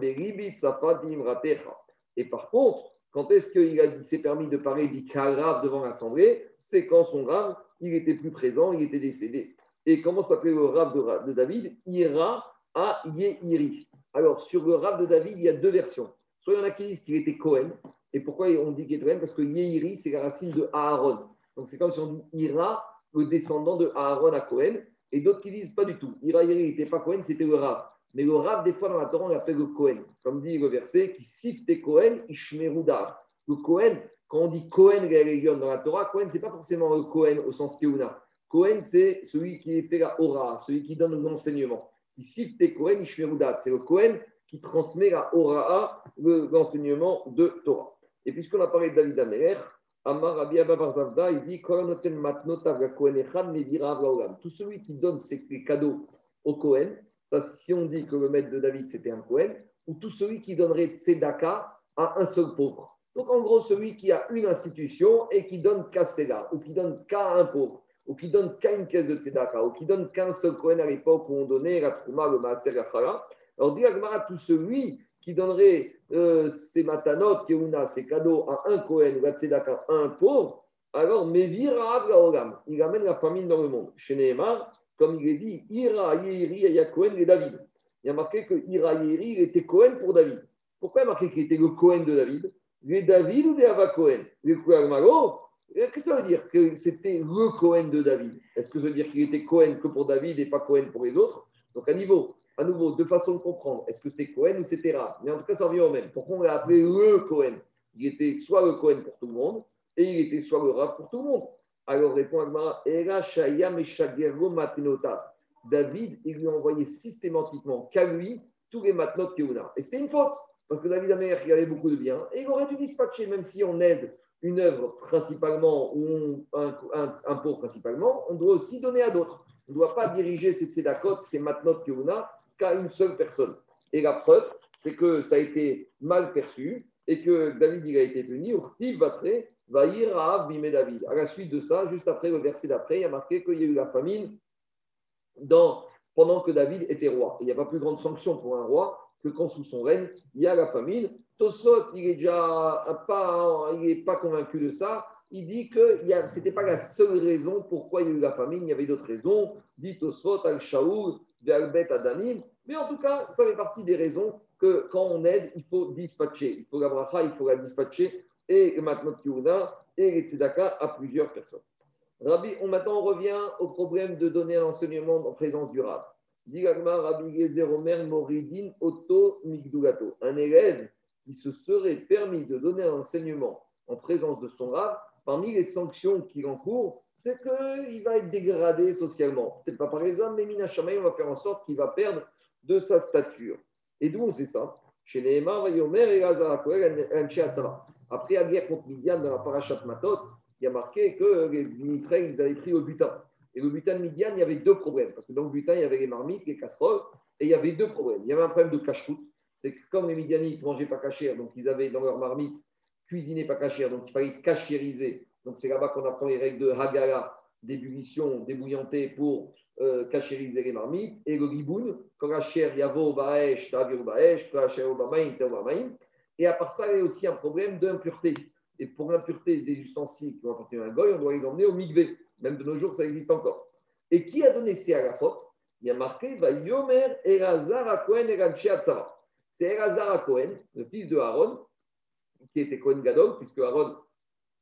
Et par contre, quand est-ce qu'il s'est permis de parler du devant l'Assemblée C'est quand son Rav, il était plus présent, il était décédé. Et comment s'appelait le Rav de, David? Ira a Iri. Alors, sur le Rav de David, il y a deux versions. Soit il y en a qui disent qu'il était Cohen. Et pourquoi on dit qu'il était Cohen Parce que Yeiri, c'est la racine de Aaron. Donc, c'est comme si on dit Ira, le descendant de Aaron à Cohen. Et d'autres qui disent pas du tout. Ira Yeiri n'était pas Cohen, c'était le Rav. Mais le Rav, des fois, dans la Torah, on l'appelle le Cohen. Comme dit le verset, qui sifte Cohen, Ishmerudar. Le Cohen, quand on dit Cohen dans la Torah, Cohen, c'est pas forcément le Cohen au sens Keuna. Cohen, c'est celui qui fait la Hora, celui qui donne l'enseignement. Ici, Kohen C'est le Kohen qui transmet la Hora'a, l'enseignement de Torah. Et puisqu'on a parlé de David Amer, Amar Rabbi Barzavda, il dit Tout celui qui donne ses cadeaux au Kohen, ça, si on dit que le maître de David c'était un Kohen, ou tout celui qui donnerait Tzedaka à un seul pauvre. Donc en gros, celui qui a une institution et qui donne qu'à Seda, ou qui donne qu'à un pauvre ou qui donne qu'à une caisse de tzedaka, ou qui donne qu'un seul Kohen à l'époque où on donnait la Trouma, le Maaser, la alors dit Agmara, tout celui qui donnerait euh, ses matanot, keuna, ses cadeaux à un Kohen ou à tzedaka à un pauvre, alors Mevir il amène la famine dans le monde. Chez Nehemar, comme il est dit, Ira Yeri ya Kohen et David. Il y a marqué que Ira Yeri, il était Kohen pour David. Pourquoi il a marqué qu'il était le Kohen de David? Les David ou les Ava Kohen Les Kohen Qu'est-ce que ça veut dire que c'était le Cohen de David? Est-ce que ça veut dire qu'il était Cohen que pour David et pas Cohen pour les autres? Donc à à nouveau, deux façons de comprendre. Est-ce que c'était Cohen ou c'était Rav Mais en tout cas, ça revient au même. Pourquoi on l'a appelé le Cohen? Il était soit le Cohen pour tout le monde et il était soit le Rav pour tout le monde. Alors répond Agmara, David, il lui a envoyé systématiquement qu'à lui tous les matnotes Keuna. Et c'était une faute, parce que David Amer, il avait beaucoup de biens, et il aurait dû dispatcher, même si on aide une œuvre principalement ou un, un, un pot principalement, on doit aussi donner à d'autres. On ne doit pas diriger ces tzedakot, ces matnot a qu'à une seule personne. Et la preuve, c'est que ça a été mal perçu et que David il a été puni. Urtiv Batre va à Bimé David. À la suite de ça, juste après le verset d'après, il y a marqué qu'il y a eu la famine pendant que David était roi. Il n'y a pas plus grande sanction pour un roi que quand sous son règne, il y a la famine. Tosot, il est déjà pas, pas convaincu de ça. Il dit que ce n'était pas la seule raison pourquoi il y a eu la famine, il y avait d'autres raisons. Dit Tosot, Al-Shaoul, Ve'albet Adamim. Mais en tout cas, ça fait partie des raisons que quand on aide, il faut dispatcher. Il faut la bracha, il faut la dispatcher. Et le et les à plusieurs personnes. Rabbi, on, maintenant, on revient au problème de donner un enseignement en présence du Rab. Rabbi Moridin Otto. Un élève qui se serait permis de donner un enseignement en présence de son Rab, parmi les sanctions qu'il encourt, c'est qu'il va être dégradé socialement. Peut-être pas par les hommes, mais Mina Shamaï, on va faire en sorte qu'il va perdre de sa stature. Et d'où on sait ça? Chez Nehemar, Vayomer et Lazar Koel, Anche Hatzara. Après la guerre contre Midian dans la parachat Matot, il y a marqué que les Israël, ils avaient pris le butin. Et le butin de Midian, il y avait deux problèmes. Parce que dans le butin, il y avait les marmites, les casseroles, et il y avait deux problèmes. Il y avait un problème de cache-route. C'est que comme les Midianites mangeaient pas cachère, donc ils avaient dans leur marmite cuisiné pas cachère, donc il fallait cachériser. Donc c'est là-bas qu'on apprend les règles de Hagala, d'ébullition, débouillanter pour euh, cachériser les marmites. Et le giboun, quand la yavo baesh, tavir baesh, quand la chair tavamaïm. Et à part ça, il y a aussi un problème d'impureté. Et pour l'impureté des ustensiles qui vont apporter un goy, on doit les emmener au migvé. Même de nos jours, ça existe encore. Et qui a donné ces à Il y a marqué Va Yomer Elazar à Cohen et Atzara. C'est Elazar à Cohen, le fils de Aaron, qui était Cohen Gadol, puisque Aaron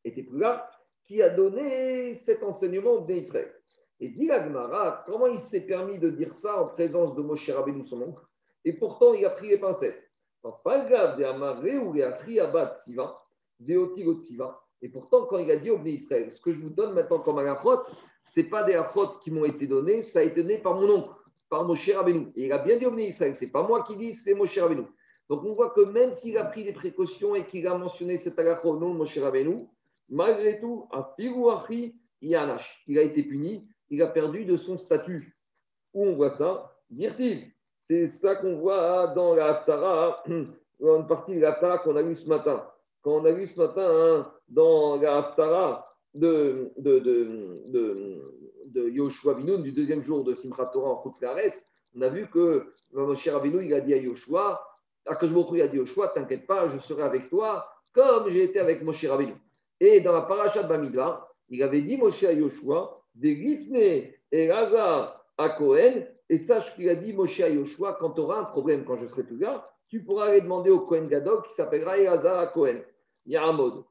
était plus là, qui a donné cet enseignement au Bnei Israël. Et dit la Gemara, comment il s'est permis de dire ça en présence de Moshe Rabbeinu, son oncle? Et pourtant, il a pris les pincettes. Et pourtant, quand il a dit au Israël, ce que je vous donne maintenant comme alafot, ce n'est pas des afrotes qui m'ont été donnés, ça a été donné par mon oncle, par Moshe Rabbeinu. Et il a bien dit au Israël, ce n'est pas moi qui dis, c'est Moshe Rabbeinu. Donc on voit que même s'il a pris des précautions et qu'il a mentionné cet alafot au nom de Moshe Rabbeinu, malgré tout, un firouachi, il a été puni, il a perdu de son statut. Où on voit ça? Dire-t-il c'est ça qu'on voit dans la dans une partie de la qu'on a lu ce matin. Quand on a lu ce matin hein, dans la de, de, de, Yoshua Binoun, du deuxième jour de Simchat Torah en Chutzlaretz, on a vu que Moshe Rabbeinu, il a dit à Yoshua, Akashboku, il a dit Yoshua, t'inquiète pas, je serai avec toi comme j'ai été avec Moshe Rabbeinu. Et dans la parasha de Bamidbar, il avait dit Moshe à Yoshua, des Gifne et Raza à Cohen, et sache qu'il a dit Moshe à Yoshua, quand tu auras un problème, quand je serai plus là, tu pourras aller demander au Cohen Gadol qui s'appellera Elazar à Cohen. Il y a un mode.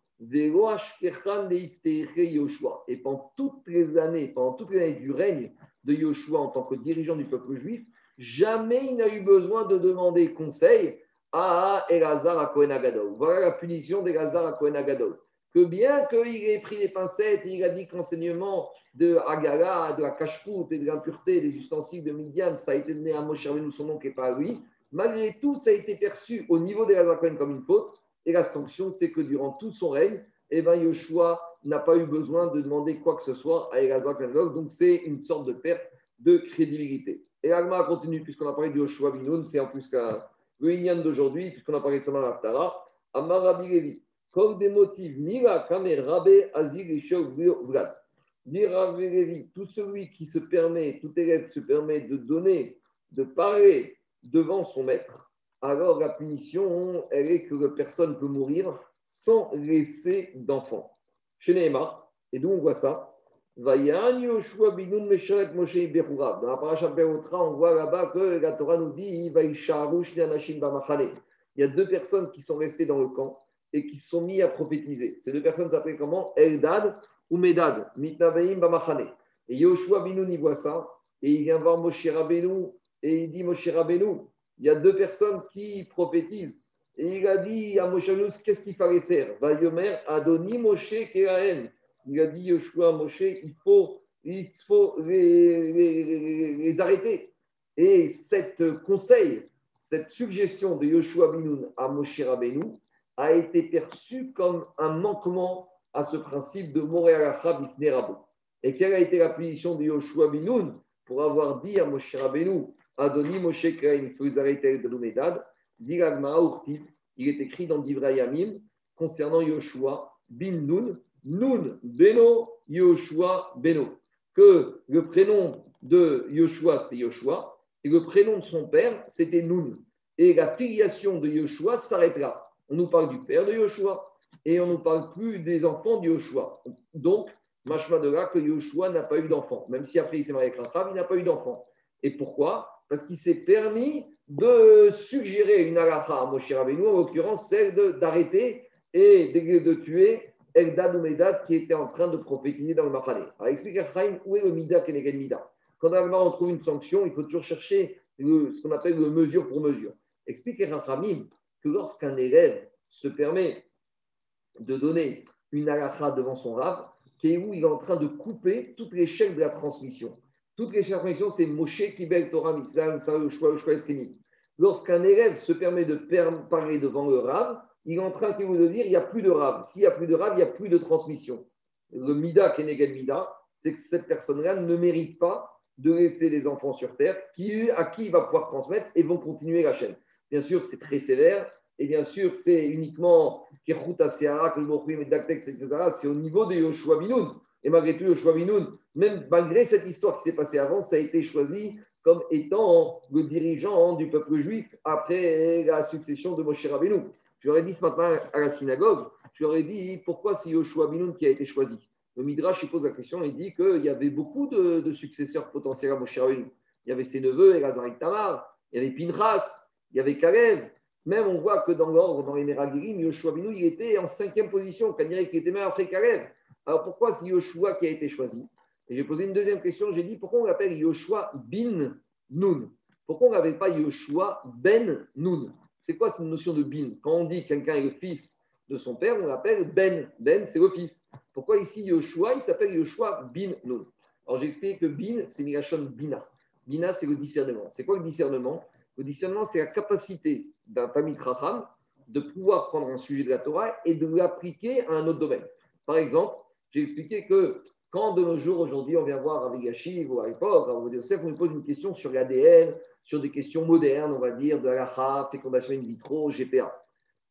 Et pendant toutes les années, pendant toutes les années du règne de Yoshua en tant que dirigeant du peuple juif, jamais il n'a eu besoin de demander conseil à Elazar à Cohen Agadol. Voilà la punition d'Elazar à Cohen Agadol. Que bien qu'il ait pris les pincettes, il a dit que l'enseignement de Agala, de la cache et de l'impureté des ustensiles de Midian, ça a été donné à Moshe Rabbeinu, son nom qui n'est pas à lui. Malgré tout, ça a été perçu au niveau d'Elazar Cohen comme une faute. Et la sanction, c'est que durant tout son règne, eh ben, Yoshua n'a pas eu besoin de demander quoi que ce soit à Elazar. Donc, c'est une sorte de perte de crédibilité. Et Alma continue, puisqu'on a parlé de Yoshua Binoun, c'est en plus le Inyan d'aujourd'hui, puisqu'on a parlé de Samar Amar Rabbi comme des motifs, Mira, Kamer, Azir, Ishok, Vlad. Dire tout celui qui se permet, tout élève se permet de donner, de parler devant son maître, alors la punition, elle est que la personne peut mourir sans laisser d'enfant. Chez Nehema, et d'où on voit ça. Dans la paracha Berotra, on voit là-bas que la Torah nous dit. Il y a deux personnes qui sont restées dans le camp et qui se sont mis à prophétiser. Ces deux personnes s'appellent comment? Eldad ou Medad, Mitnaveim Bamachane. Et Yoshua Binoun, il voit ça et il vient voir Moshe Rabbeinu et il dit Moshe Rabbeinu, il y a deux personnes qui prophétisent. Et il a dit à Moshe qu'est-ce qu'il fallait faire? Vayomer Adoni Moshe Kerahem. Il a dit Yoshua Moshe, il faut, il faut les, arrêter. Et cette conseil, cette suggestion de Yoshua Binoun à Moshe Rabbeinu a été perçue comme un manquement à ce principe de Moréalacha Bifne Rabo. Et quelle a été la punition de Yoshua Binoun pour avoir dit à Moshe Rabbeinu, Adoni Moshe Kraim, de Lumedad, Diragma Urtiv, il est écrit dans Divrei Yamim concernant Yoshua bin Nun, Nun Beno Yoshua Beno, que le prénom de Yoshua c'était Yoshua et le prénom de son père c'était Nun. Et la filiation de Yoshua s'arrêtera. On nous parle du père de Yoshua et on ne nous parle plus des enfants de Yoshua. Donc, machma de là que Yoshua n'a pas eu d'enfant. Même si après il s'est marié avec Rachab, il n'a pas eu d'enfant. Et pourquoi? Parce qu'il s'est permis de suggérer une halakha à Moshe Rabbeinu, en l'occurrence celle d'arrêter et de, tuer Eldad ou Medad qui était en train de prophétiser dans le Machane. Alors explique à où est le Mida Keneged Mida? Quand on trouve une sanction, il faut toujours chercher le- ce qu'on appelle le mesure pour mesure. Explique à que lorsqu'un élève se permet de donner une halakha devant son rave, qui est il est en train de couper toutes les chaînes de la transmission. Toutes les chaînes de transmission, c'est Moshe Kibel Torah Msal, Yoshua, Yoshua. Lorsqu'un élève se permet de parler devant le rave, il est en train de dire il n'y a plus de rave. S'il n'y a plus de rave, il n'y a plus de transmission. Le Mida Keneged Mida, c'est que cette personne-là ne mérite pas de laisser les enfants sur terre qui, à qui il va pouvoir transmettre et vont continuer la chaîne. Bien sûr, c'est très sévère. Et bien sûr, c'est uniquement Kirchuta Seara, Mochim et Daktek, etc. C'est au niveau de Yoshua Binoun. Et malgré tout, Yoshua Binoun, même malgré cette histoire qui s'est passée avant, ça a été choisi comme étant le dirigeant du peuple juif après la succession de Moshe Rabbeinu. Je dit ce matin à la synagogue, je leur ai dit pourquoi c'est Yoshua Binoun qui a été choisi? Le Midrash il pose la question, il dit qu'il y avait beaucoup de, successeurs potentiels à Moshe Rabbeinu. Il y avait ses neveux, Elazar Tamar, il y avait Pinchas, il y avait Caleb. Même on voit que dans l'ordre, dans les Meragirim, Yoshua Binoun, il était en cinquième position, dirait qu'il était même après Caleb. Alors pourquoi c'est Yoshua qui a été choisi? Et j'ai posé une deuxième question, j'ai dit pourquoi on l'appelle Yoshua bin Nun? Pourquoi on ne l'appelle pas Yoshua ben Nun? C'est quoi cette notion de bin? Quand on dit que quelqu'un est le fils de son père, on l'appelle Ben. Ben, c'est le fils. Pourquoi ici Yoshua, il s'appelle Yoshua bin Nun? Alors j'ai expliqué que bin, c'est Migashon Bina. Bina, c'est le discernement. C'est quoi le discernement? Le discernement, c'est la capacité d'un Tamit Raham de pouvoir prendre un sujet de la Torah et de l'appliquer à un autre domaine. Par exemple, j'ai expliqué que quand de nos jours, aujourd'hui, on vient voir avec Yashiv ou à l'époque, on nous pose une question sur l'ADN, sur des questions modernes, on va dire, de la fécondation in vitro, GPA.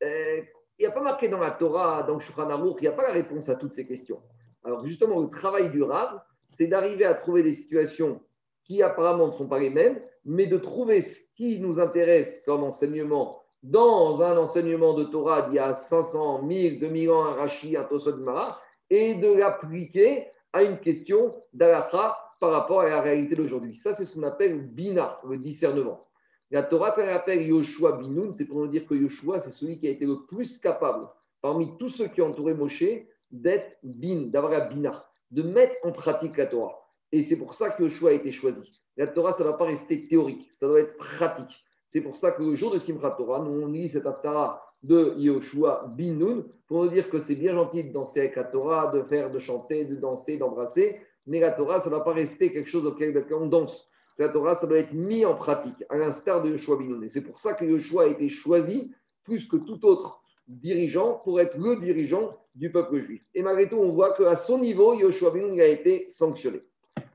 Euh, il n'y a pas marqué dans la Torah, dans le Shulchan Aruch, il n'y a pas la réponse à toutes ces questions. Alors justement, le travail du Rav, c'est d'arriver à trouver des situations qui apparemment ne sont pas les mêmes, mais de trouver ce qui nous intéresse comme enseignement dans un enseignement de Torah d'il y a 500, 1000, 2000 ans, un Rashi, un Tosot Mara, et de l'appliquer à une question d'Alacha par rapport à la réalité d'aujourd'hui. Ça, c'est ce qu'on appelle Bina, le discernement. La Torah, elle appelle Yoshua Binoun, c'est pour nous dire que Yoshua, c'est celui qui a été le plus capable, parmi tous ceux qui ont entouré Moshe, d'être bin, d'avoir la bina, de mettre en pratique la Torah. Et c'est pour ça que Yoshua a été choisi. La Torah, ça ne va pas rester théorique, ça doit être pratique. C'est pour ça que le jour de Simchat Torah, nous on lit cet Aftara de Yoshua bin Nun pour nous dire que c'est bien gentil de danser avec la Torah, de faire, de chanter, de danser, d'embrasser, mais la Torah, ça ne va pas rester quelque chose auquel on danse. La Torah, ça doit être mis en pratique, à l'instar de Yoshua bin Nun. Et c'est pour ça que Yoshua a été choisi plus que tout autre dirigeant pour être le dirigeant du peuple juif. Et malgré tout, on voit qu'à son niveau, Yoshua bin Nun a été sanctionné.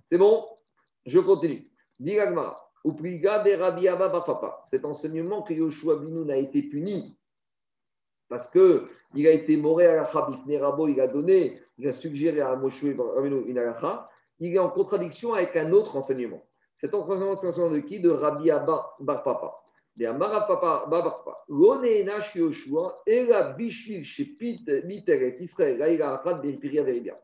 C'est bon? Je continue. Diragmara. Upriga de Rabbi Papa. Cet enseignement que Yoshua Binoun a été puni parce qu'il a été moré à la Chabifne Rabo, il a donné, il a suggéré à Moshe une halakha, il est en contradiction avec un autre enseignement. Cet enseignement, c'est l'enseignement de qui? De Rabbi Abba Bar Papa. De Amara Papa Bar Papa. L'one Nash Yoshua, et la Bishvil Shepit Miteret Israël, là il a Biripiria Veribia.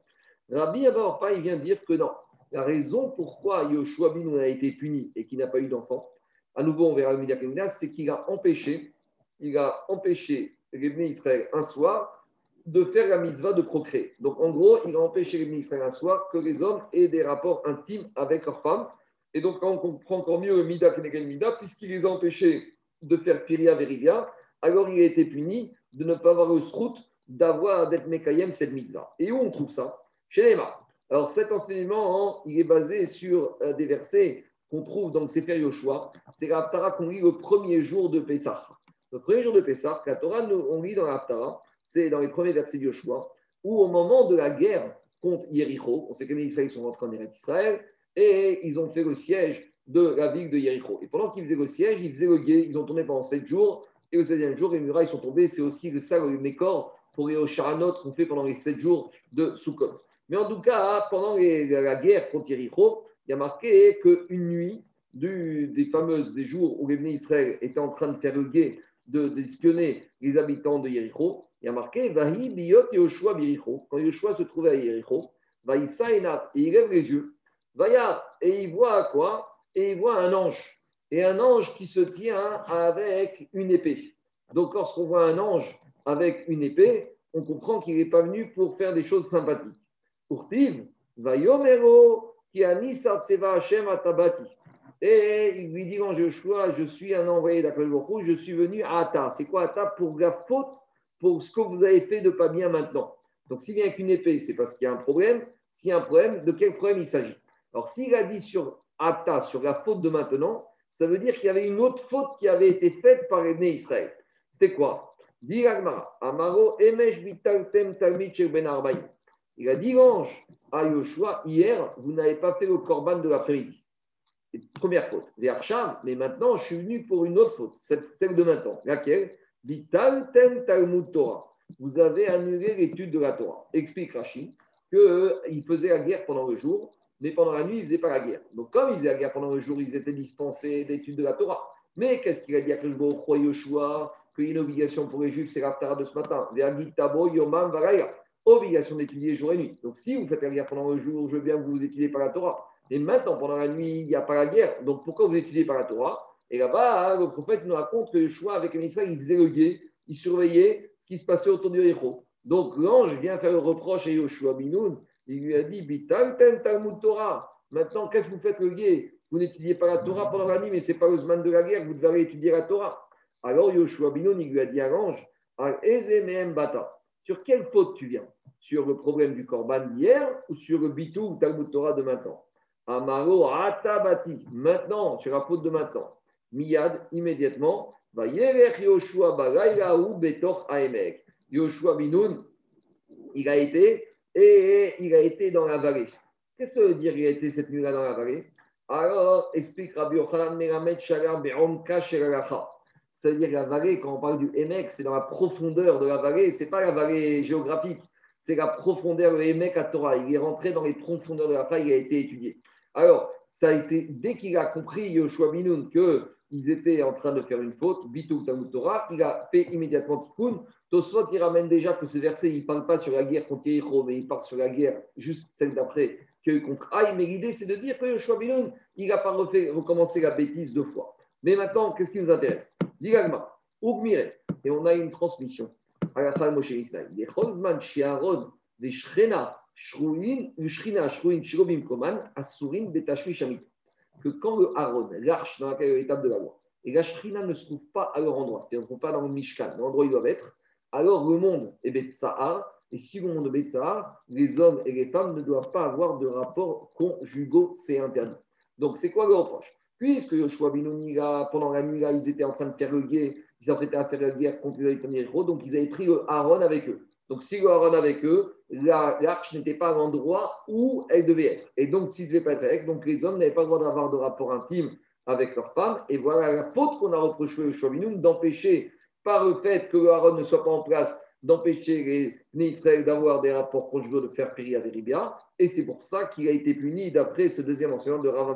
Rabbi Abba Papa, il vient dire que non. La raison pourquoi Yoshua Binoun a été puni et qu'il n'a pas eu d'enfant, à nouveau on verra le c'est qu'il a empêché, il a empêché les Israël un soir de faire la mitzvah de procréer. Donc en gros, il a empêché les Israël un soir que les hommes aient des rapports intimes avec leurs femmes. Et donc on comprend encore mieux le Mida Kenegel Mida, puisqu'il les a empêchés de faire Piria Verivia, alors il a été puni de ne pas avoir le srout d'avoir d'être Mekayem cette mitzvah. Et où on trouve ça? Chez les Mar. Alors cet enseignement, il est basé sur euh, des versets qu'on trouve dans le Sefer Yoshua. C'est la Haftara qu'on lit le premier jour de Pessah. Le premier jour de Pessah, la Torah, on lit dans la Haftara, c'est dans les premiers versets de Yoshua, ou au moment de la guerre contre Yéricho. On sait que les Israéliens sont rentrés en Israël et ils ont fait le siège de la ville de Yéricho. Et pendant qu'ils faisaient le siège, ils faisaient le guet. Ils ont tourné pendant sept jours. Et au septième jour, les murailles sont tombées. C'est aussi le sac, le mécor pour les Sharanot qu'on fait pendant les sept jours de Sukkot. Mais en tout cas, pendant la guerre contre Yéricho, il y a marqué qu'une nuit, des fameuses des jours où les Bnei Israël étaient en train de faire le guet, de- d'espionner les habitants de Yéricho, il y a marqué Vahi biyot Yoshua biricho. Quand Yoshua se trouvait à Yéricho, Vaïssa Enab, et il lève les yeux, Vaya, et il voit quoi? Et il voit un ange. Et un ange qui se tient avec une épée. Donc, lorsqu'on voit un ange avec une épée, on comprend qu'il n'est pas venu pour faire des choses sympathiques. Urtiv, Vayomero, qui a mis Hashem. Et il lui dit en Joshua, je suis un envoyé d'Akal je suis venu à Ata. C'est quoi Ata Pour la faute, pour ce que vous avez fait de pas bien maintenant. Donc, s'il vient avec une épée, c'est parce qu'il y a un problème. S'il y a un problème, de quel problème il s'agit? Alors, s'il a dit sur Ata, sur la faute de maintenant, ça veut dire qu'il y avait une autre faute qui avait été faite par les Israël. C'était quoi? Amaro Emesh Shel Ben. Il a dit l'ange à Yoshua, hier, vous n'avez pas fait le korban de l'après-midi. Première faute. Les Arsham, mais maintenant, je suis venu pour une autre faute, celle de maintenant. Laquelle? Bitaltem Talmud Torah. Vous avez annulé l'étude de la Torah. Explique Rachid qu'il faisait la guerre pendant le jour, mais pendant la nuit, il ne faisait pas la guerre. Donc, comme ils faisaient la guerre pendant le jour, ils étaient dispensés d'études de la Torah. Mais qu'est-ce qu'il a dit à roi Yoshua? Qu'il y a une obligation pour les Juifs, c'est l'Aftara de ce matin. Yomam varaya. Obligation d'étudier jour et nuit. Donc, si vous faites la guerre pendant le jour, je veux bien que vous étudiez par la Torah. Et maintenant, pendant la nuit, il n'y a pas la guerre. Donc, pourquoi vous étudiez par la Torah? Et là-bas, hein, le prophète nous raconte que Yoshua, avec Israël, il faisait le guet, il surveillait ce qui se passait autour du héros. Donc, l'ange vient faire le reproche à Yoshua Binoun. Il lui a dit Talmud Torah. Maintenant, qu'est-ce que vous faites le guet? Vous n'étudiez pas la Torah pendant la nuit, mais ce n'est pas le Zman de la guerre, vous devez aller étudier la Torah. Alors Yoshua Binoun, il lui a dit à l'ange. Sur quelle faute tu viens? Sur le problème du Korban d'hier ou sur le Bitou ou Talmud Torah de maintenant Amaro Atabati. Maintenant, sur la faute de maintenant. Miyad, immédiatement, va Yerech Yoshua Bagaïla ou Betor Aemek. Yoshua Binoun, il a été et il a été dans la vallée. Qu'est-ce que ça veut dire il a été cette nuit-là dans la vallée? Alors, explique Rabbi Yochanan Melamed Shagar Be'omka Shelalacha. C'est-à-dire la vallée, quand on parle du Emek, c'est dans la profondeur de la vallée, c'est pas la vallée géographique, c'est la profondeur, le Emek à Torah. Il est rentré dans les profondeurs de la faille, il a été étudié. Alors, ça a été, dès qu'il a compris, Yoshua Binoun, qu'ils étaient en train de faire une faute, Bitou Talmud Torah, il a fait immédiatement Tikkun. Tosfot, il ramène déjà que ce verset, il ne parle pas sur la guerre contre Yericho, mais il parle sur la guerre, juste celle d'après, eu contre Aïe. Mais l'idée, c'est de dire que Yoshua Binoun, il n'a pas refait, recommencé la bêtise deux fois. Mais maintenant, qu'est-ce qui nous intéresse? Digagma, Ugmire, et on a une transmission. Moshe des Shrena, Shruin, Shrina, Shruin, Shirobim Koman, Asurin, Betashmi. Que quand le Aaron, l'arche dans laquelle est de la loi, et la Shrina ne se trouve pas à leur endroit, c'est-à-dire ne se trouve pas dans le Mishkan, dans l'endroit où ils doivent être, alors le monde est Betsahar, et si le monde est Betsahar, les hommes et les femmes ne doivent pas avoir de rapports conjugaux, c'est interdit. Donc, c'est quoi le reproche? Puisque Yoshua Binouni, pendant la nuit, là, ils étaient en train de faire le guet, ils s'apprêtaient à faire la guerre contre les habitants d'Yericho, donc ils avaient pris le Aaron avec eux. Donc, si le Aaron avec eux, la- l'arche n'était pas à l'endroit où elle devait être. Et donc, s'il ne devait pas être avec, donc les hommes n'avaient pas le droit d'avoir de rapport intime avec leurs femmes. Et voilà la faute qu'on a reproché au Yoshua Binouni, d'empêcher, par le fait que le Aaron ne soit pas en place, d'empêcher les Bnei Israël d'avoir des rapports conjugaux, de faire périr avec Ribia. Et c'est pour ça qu'il a été puni, d'après ce deuxième enseignant de Rav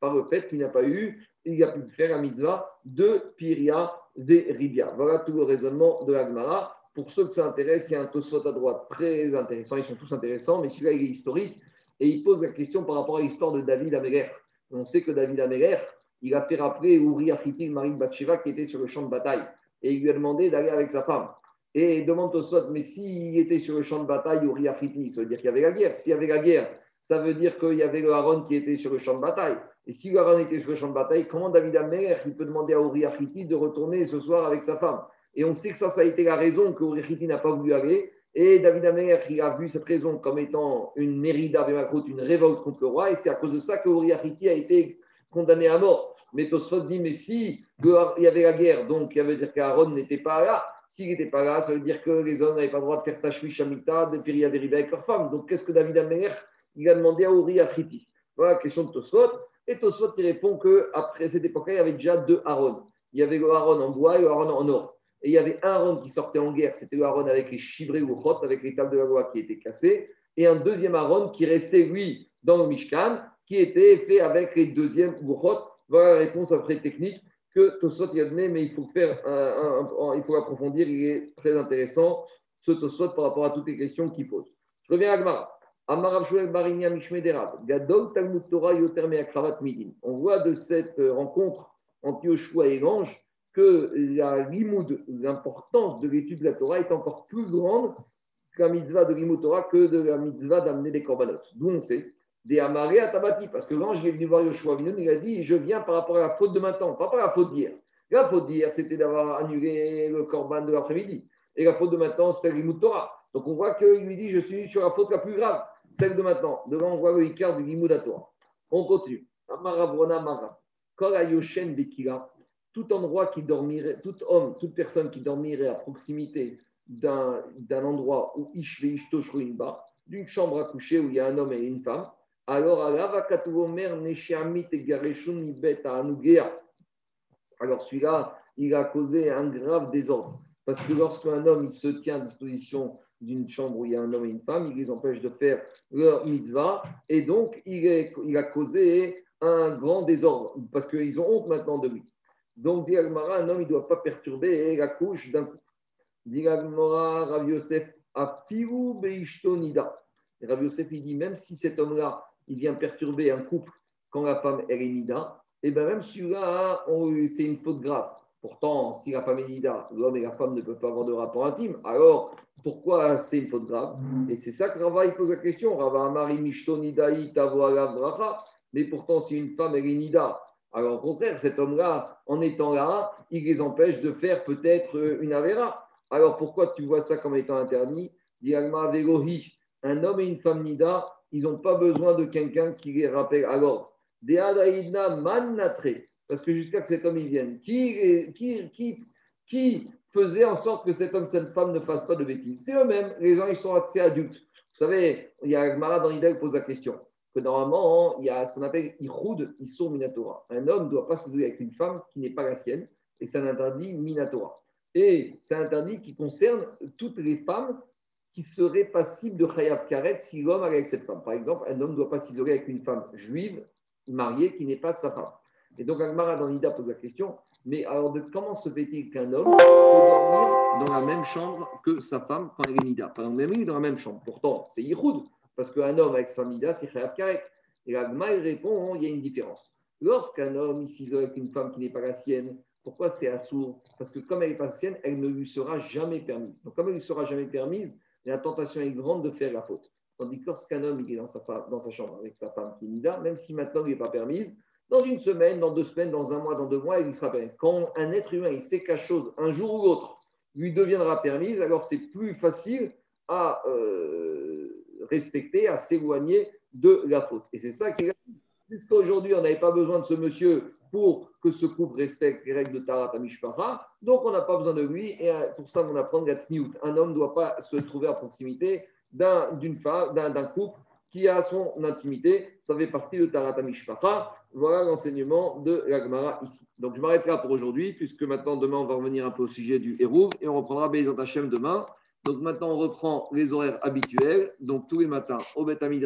par le fait qu'il n'a pas eu, il a pu faire la mitzvah de Piria des Ribia. Voilà tout le raisonnement de l'Agmara. Pour ceux que ça intéresse, il y a un Tosfot à droite très intéressant. Ils sont tous intéressants, mais celui-là, il est historique. Et il pose la question par rapport à l'histoire de David Améler. On sait que David Améler, il a fait rappeler Uri Achiti, le mari de qui était sur le champ de bataille. Et il lui a demandé d'aller avec sa femme. Et il demande Tosfot, mais s'il était sur le champ de bataille, Uri Achiti, ça veut dire qu'il y avait la guerre. S'il y avait la guerre, ça veut dire qu'il y avait le Aaron qui était sur le champ de bataille. Et si Aaron était sur le champ de bataille, comment David Améler, il peut demander à Uri Achiti de retourner ce soir avec sa femme? Et on sait que ça, ça a été la raison que Uri n'a pas voulu aller. Et David Améler, il a vu cette raison comme étant une mérida une révolte contre le roi. Et c'est à cause de ça que Uri a été condamné à mort. Mais Tosfot dit, mais si il y avait la guerre, donc il veut dire qu'Aaron n'était pas là, S'il n'était pas là, ça veut dire que les hommes n'avaient pas le droit de faire tashmish amita, de périr avec leurs femmes. Donc, qu'est-ce que David Améler Il a demandé à Uri Afriti. Voilà la question de Tosfot. Et Tosfot, il répond qu'après cette époque-là, il y avait déjà deux Aaron. Il y avait le Aaron en bois et le Aaron en or. Et il y avait un Aaron qui sortait en guerre, c'était le Aaron avec les chibrés ou avec les tables de la loi qui étaient cassées. Et un deuxième Aaron qui restait, lui, dans le Mishkan, qui était fait avec les deuxièmes Gouchot. Voilà la réponse après technique que Tosot y a donné, mais il faut, faire il faut approfondir, il est très intéressant, ce Tosot par rapport à toutes les questions qu'il pose. Je reviens à Gmara. On voit de cette euh, rencontre entre Yoshua et l'ange que la limoud, l'importance de l'étude de la Torah est encore plus grande que la mitzvah de l'imoud Torah que de la mitzvah d'amener des korbanot. D'où on sait des amarrés à Tabati, parce que l'ange est venu voir Yoshua il a dit Je viens par rapport à la faute de maintenant, pas par la faute d'hier. La faute d'hier, c'était d'avoir annulé le korban de l'après-midi. Et la faute de maintenant, c'est l'imoud Torah. Donc on voit qu'il lui dit Je suis sur la faute la plus grave, celle de maintenant. Devant, on voit le Icar du limoud à Torah. On continue. Amaravrona Mara. Kol Ayoshen Bekila. Tout endroit qui dormirait, tout homme, toute personne qui dormirait à proximité d'un d'un endroit où Ishve Ishto Shruinba, d'une chambre à coucher où il y a un homme et une femme, alors. Alors celui-là, il a causé un grave désordre. Parce que lorsqu'un homme il se tient à disposition d'une chambre où il y a un homme et une femme, il les empêche de faire leur mitzvah. Et donc, il, a causé un grand désordre. Parce qu'ils ont honte maintenant de lui. Donc, dit Agmara, un homme, il ne doit pas perturber la couche d'un couple. Dit Agmara, Rav Yosef, Apiru Beishto Nida. Et Rav Yosef, il dit, même si cet homme-là, il vient perturber un couple quand la femme, est Nida, et bien même celui-là, c'est une faute grave. Pourtant, si la femme est Nida, l'homme et la femme ne peuvent pas avoir de rapport intime. Alors, pourquoi c'est une faute grave? Et c'est ça que Rava il pose la question. Rava Amari Mishto Nidaï Tavo Bracha. Mais pourtant, si une femme, est Nida, alors au contraire, cet homme-là, en étant là, il les empêche de faire peut-être euh, une Avera. Alors pourquoi tu vois ça comme étant interdit? Dit Alma Velohi, un homme et une femme Nida, ils n'ont pas besoin de quelqu'un qui les rappelle l'ordre. Deadaïdna Mannatre, parce que jusqu'à que cet homme il vienne, qui, qui, qui, qui faisait en sorte que cet homme, cette femme ne fasse pas de bêtises? C'est eux-mêmes, les gens ils sont assez adultes. Vous savez, il y a Gmara dans l'idée qui pose la question que normalement, il y a ce qu'on appelle Ihoud, Issour Minatora. Un homme ne doit pas s'isoler avec une femme qui n'est pas la sienne, et c'est un interdit Minatora. Et c'est un interdit qui concerne toutes les femmes qui seraient passibles de Khayab Karet si l'homme allait avec cette femme. Par exemple, un homme ne doit pas s'isoler avec une femme juive mariée qui n'est pas sa femme. Et donc, Agmara dans l'Ida pose la question mais alors, de, comment se fait-il qu'un homme peut dormir dans la même chambre que sa femme quand elle est Nida? Par exemple, même lui, dans la même chambre. Pourtant, c'est Yihoud, parce qu'un homme avec sa femme Nida, c'est Khayab Karet. Et Agma, il répond il y a une différence. Lorsqu'un homme s'isole avec une femme qui n'est pas la sienne, pourquoi c'est assourd? Parce que comme elle n'est pas sienne, elle ne lui sera jamais permise. Donc, comme elle ne lui sera jamais permise, la tentation est grande de faire la faute. Tandis que lorsqu'un homme il est dans sa, dans chambre avec sa femme qui est Nida, même si maintenant il n'est pas permise, dans une semaine, dans deux semaines, dans un mois, dans deux mois, il sera permis. Quand un être humain il sait quelque chose, un jour ou l'autre, lui deviendra permise, alors c'est plus facile à euh, respecter, à s'éloigner de la faute. Et c'est ça qui est Puisqu'aujourd'hui, on n'avait pas besoin de ce monsieur pour que ce couple respecte les règles de Tarat Amishpara, donc on n'a pas besoin de lui. Et euh, pour ça, on apprend Gatsniout. Un homme ne doit pas se trouver à proximité d'un- d'une femme, d'un couple qui a son intimité. Ça fait partie de Tarat Amishpara. Voilà l'enseignement de la Gemara ici. Donc je m'arrête là pour aujourd'hui, puisque maintenant, demain, on va revenir un peu au sujet du Hérouv et on reprendra Bézant Hachem demain. Donc maintenant, on reprend les horaires habituels. Donc tous les matins au Beth Amid